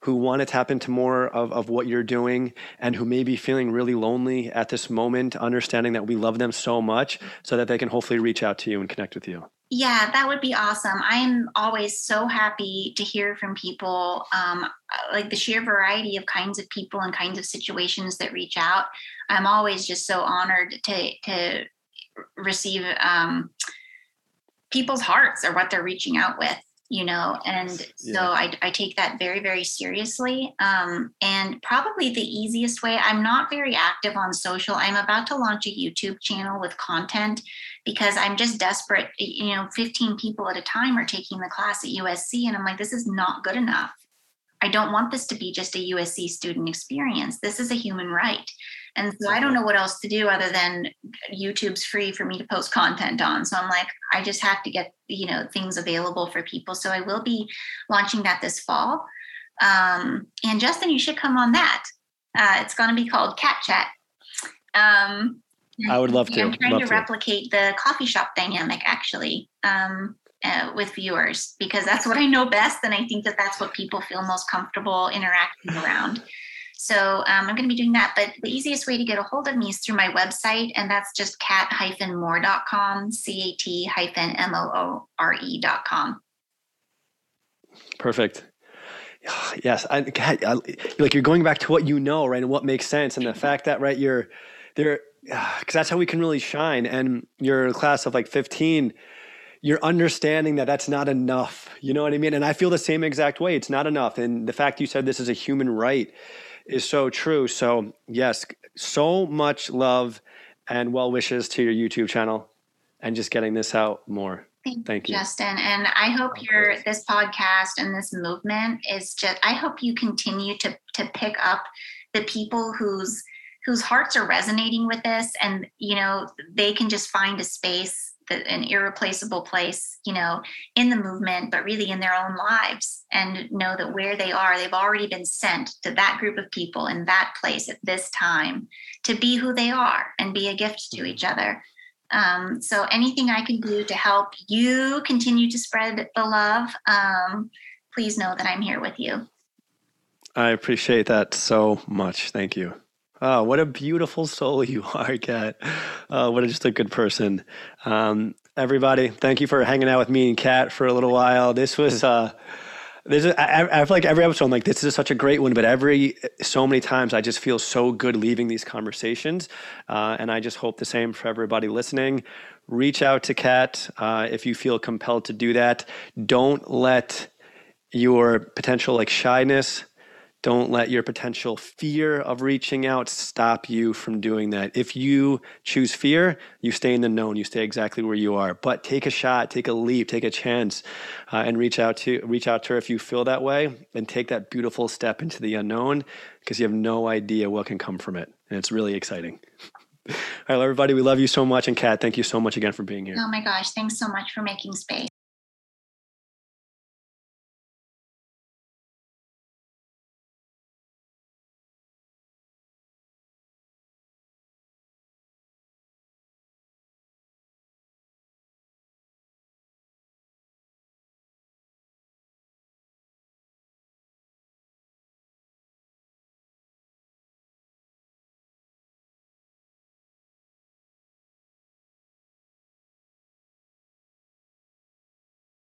who want to tap into more of, of what you're doing and who may be feeling really lonely at this moment understanding that we love them so much so that they can hopefully reach out to you and connect with you
yeah, that would be awesome. I'm always so happy to hear from people, um, like the sheer variety of kinds of people and kinds of situations that reach out. I'm always just so honored to to receive um, people's hearts or what they're reaching out with you know and so yeah. I, I take that very very seriously. Um, and probably the easiest way i'm not very active on social. I'm about to launch a youtube channel with content because i'm just desperate. You know 15 people at a time are taking the class at usc and i'm like this is not good enough. I don't want this to be just a usc student experience. This is a human right and so I don't know what else to do other than YouTube's free for me to post content on. So I'm like, I just have to get, you know, things available for people. So I will be launching that this fall. Um, and Justin, you should come on that. Uh, it's going to be called Cat Chat. Um,
I would love to.
I'm trying
love
to, to, replicate the coffee shop dynamic actually um, uh, with viewers because that's what I know best. And I think that that's what people feel most comfortable interacting around. So um, I'm going to be doing that. But the easiest way to get a hold of me is through my website, and that's just cat-moore.com, C-A-T-M-O-O-R-E.com.
Perfect. Yes, I, I, like you're going back to what you know, right, and what makes sense, and the fact that right, you're there <sighs> because that's how we can really shine. And your class of like 15, you're understanding that that's not enough. You know what I mean? And I feel the same exact way. It's not enough. And the fact you said this is a human right is so true. So, yes, so much love and well wishes to your YouTube channel and just getting this out more.
Thank, Thank you, Justin. And I hope your this podcast and this movement is just I hope you continue to to pick up the people whose whose hearts are resonating with this and you know they can just find a space an irreplaceable place, you know, in the movement, but really in their own lives and know that where they are, they've already been sent to that group of people in that place at this time to be who they are and be a gift to each other. Um, so anything I can do to help you continue to spread the love, um, please know that I'm here with you.
I appreciate that so much. Thank you. Oh, what a beautiful soul you <laughs> are, Cat. Oh, what a, just a good person. Um, everybody, thank you for hanging out with me and Cat for a little while. This was, uh, This is, I, I feel like every episode, I'm like, this is such a great one, but every so many times I just feel so good leaving these conversations. Uh, and I just hope the same for everybody listening. Reach out to Cat uh, if you feel compelled to do that. Don't let your potential like shyness, don't let your potential fear of reaching out stop you from doing that. If you choose fear, you stay in the known. You stay exactly where you are. But take a shot, take a leap, take a chance, uh, and reach out to reach out to her if you feel that way, and take that beautiful step into the unknown because you have no idea what can come from it, and it's really exciting. <laughs> All right, everybody, we love you so much, and Cat, thank you so much again for being here.
Oh my gosh, thanks so much for making space.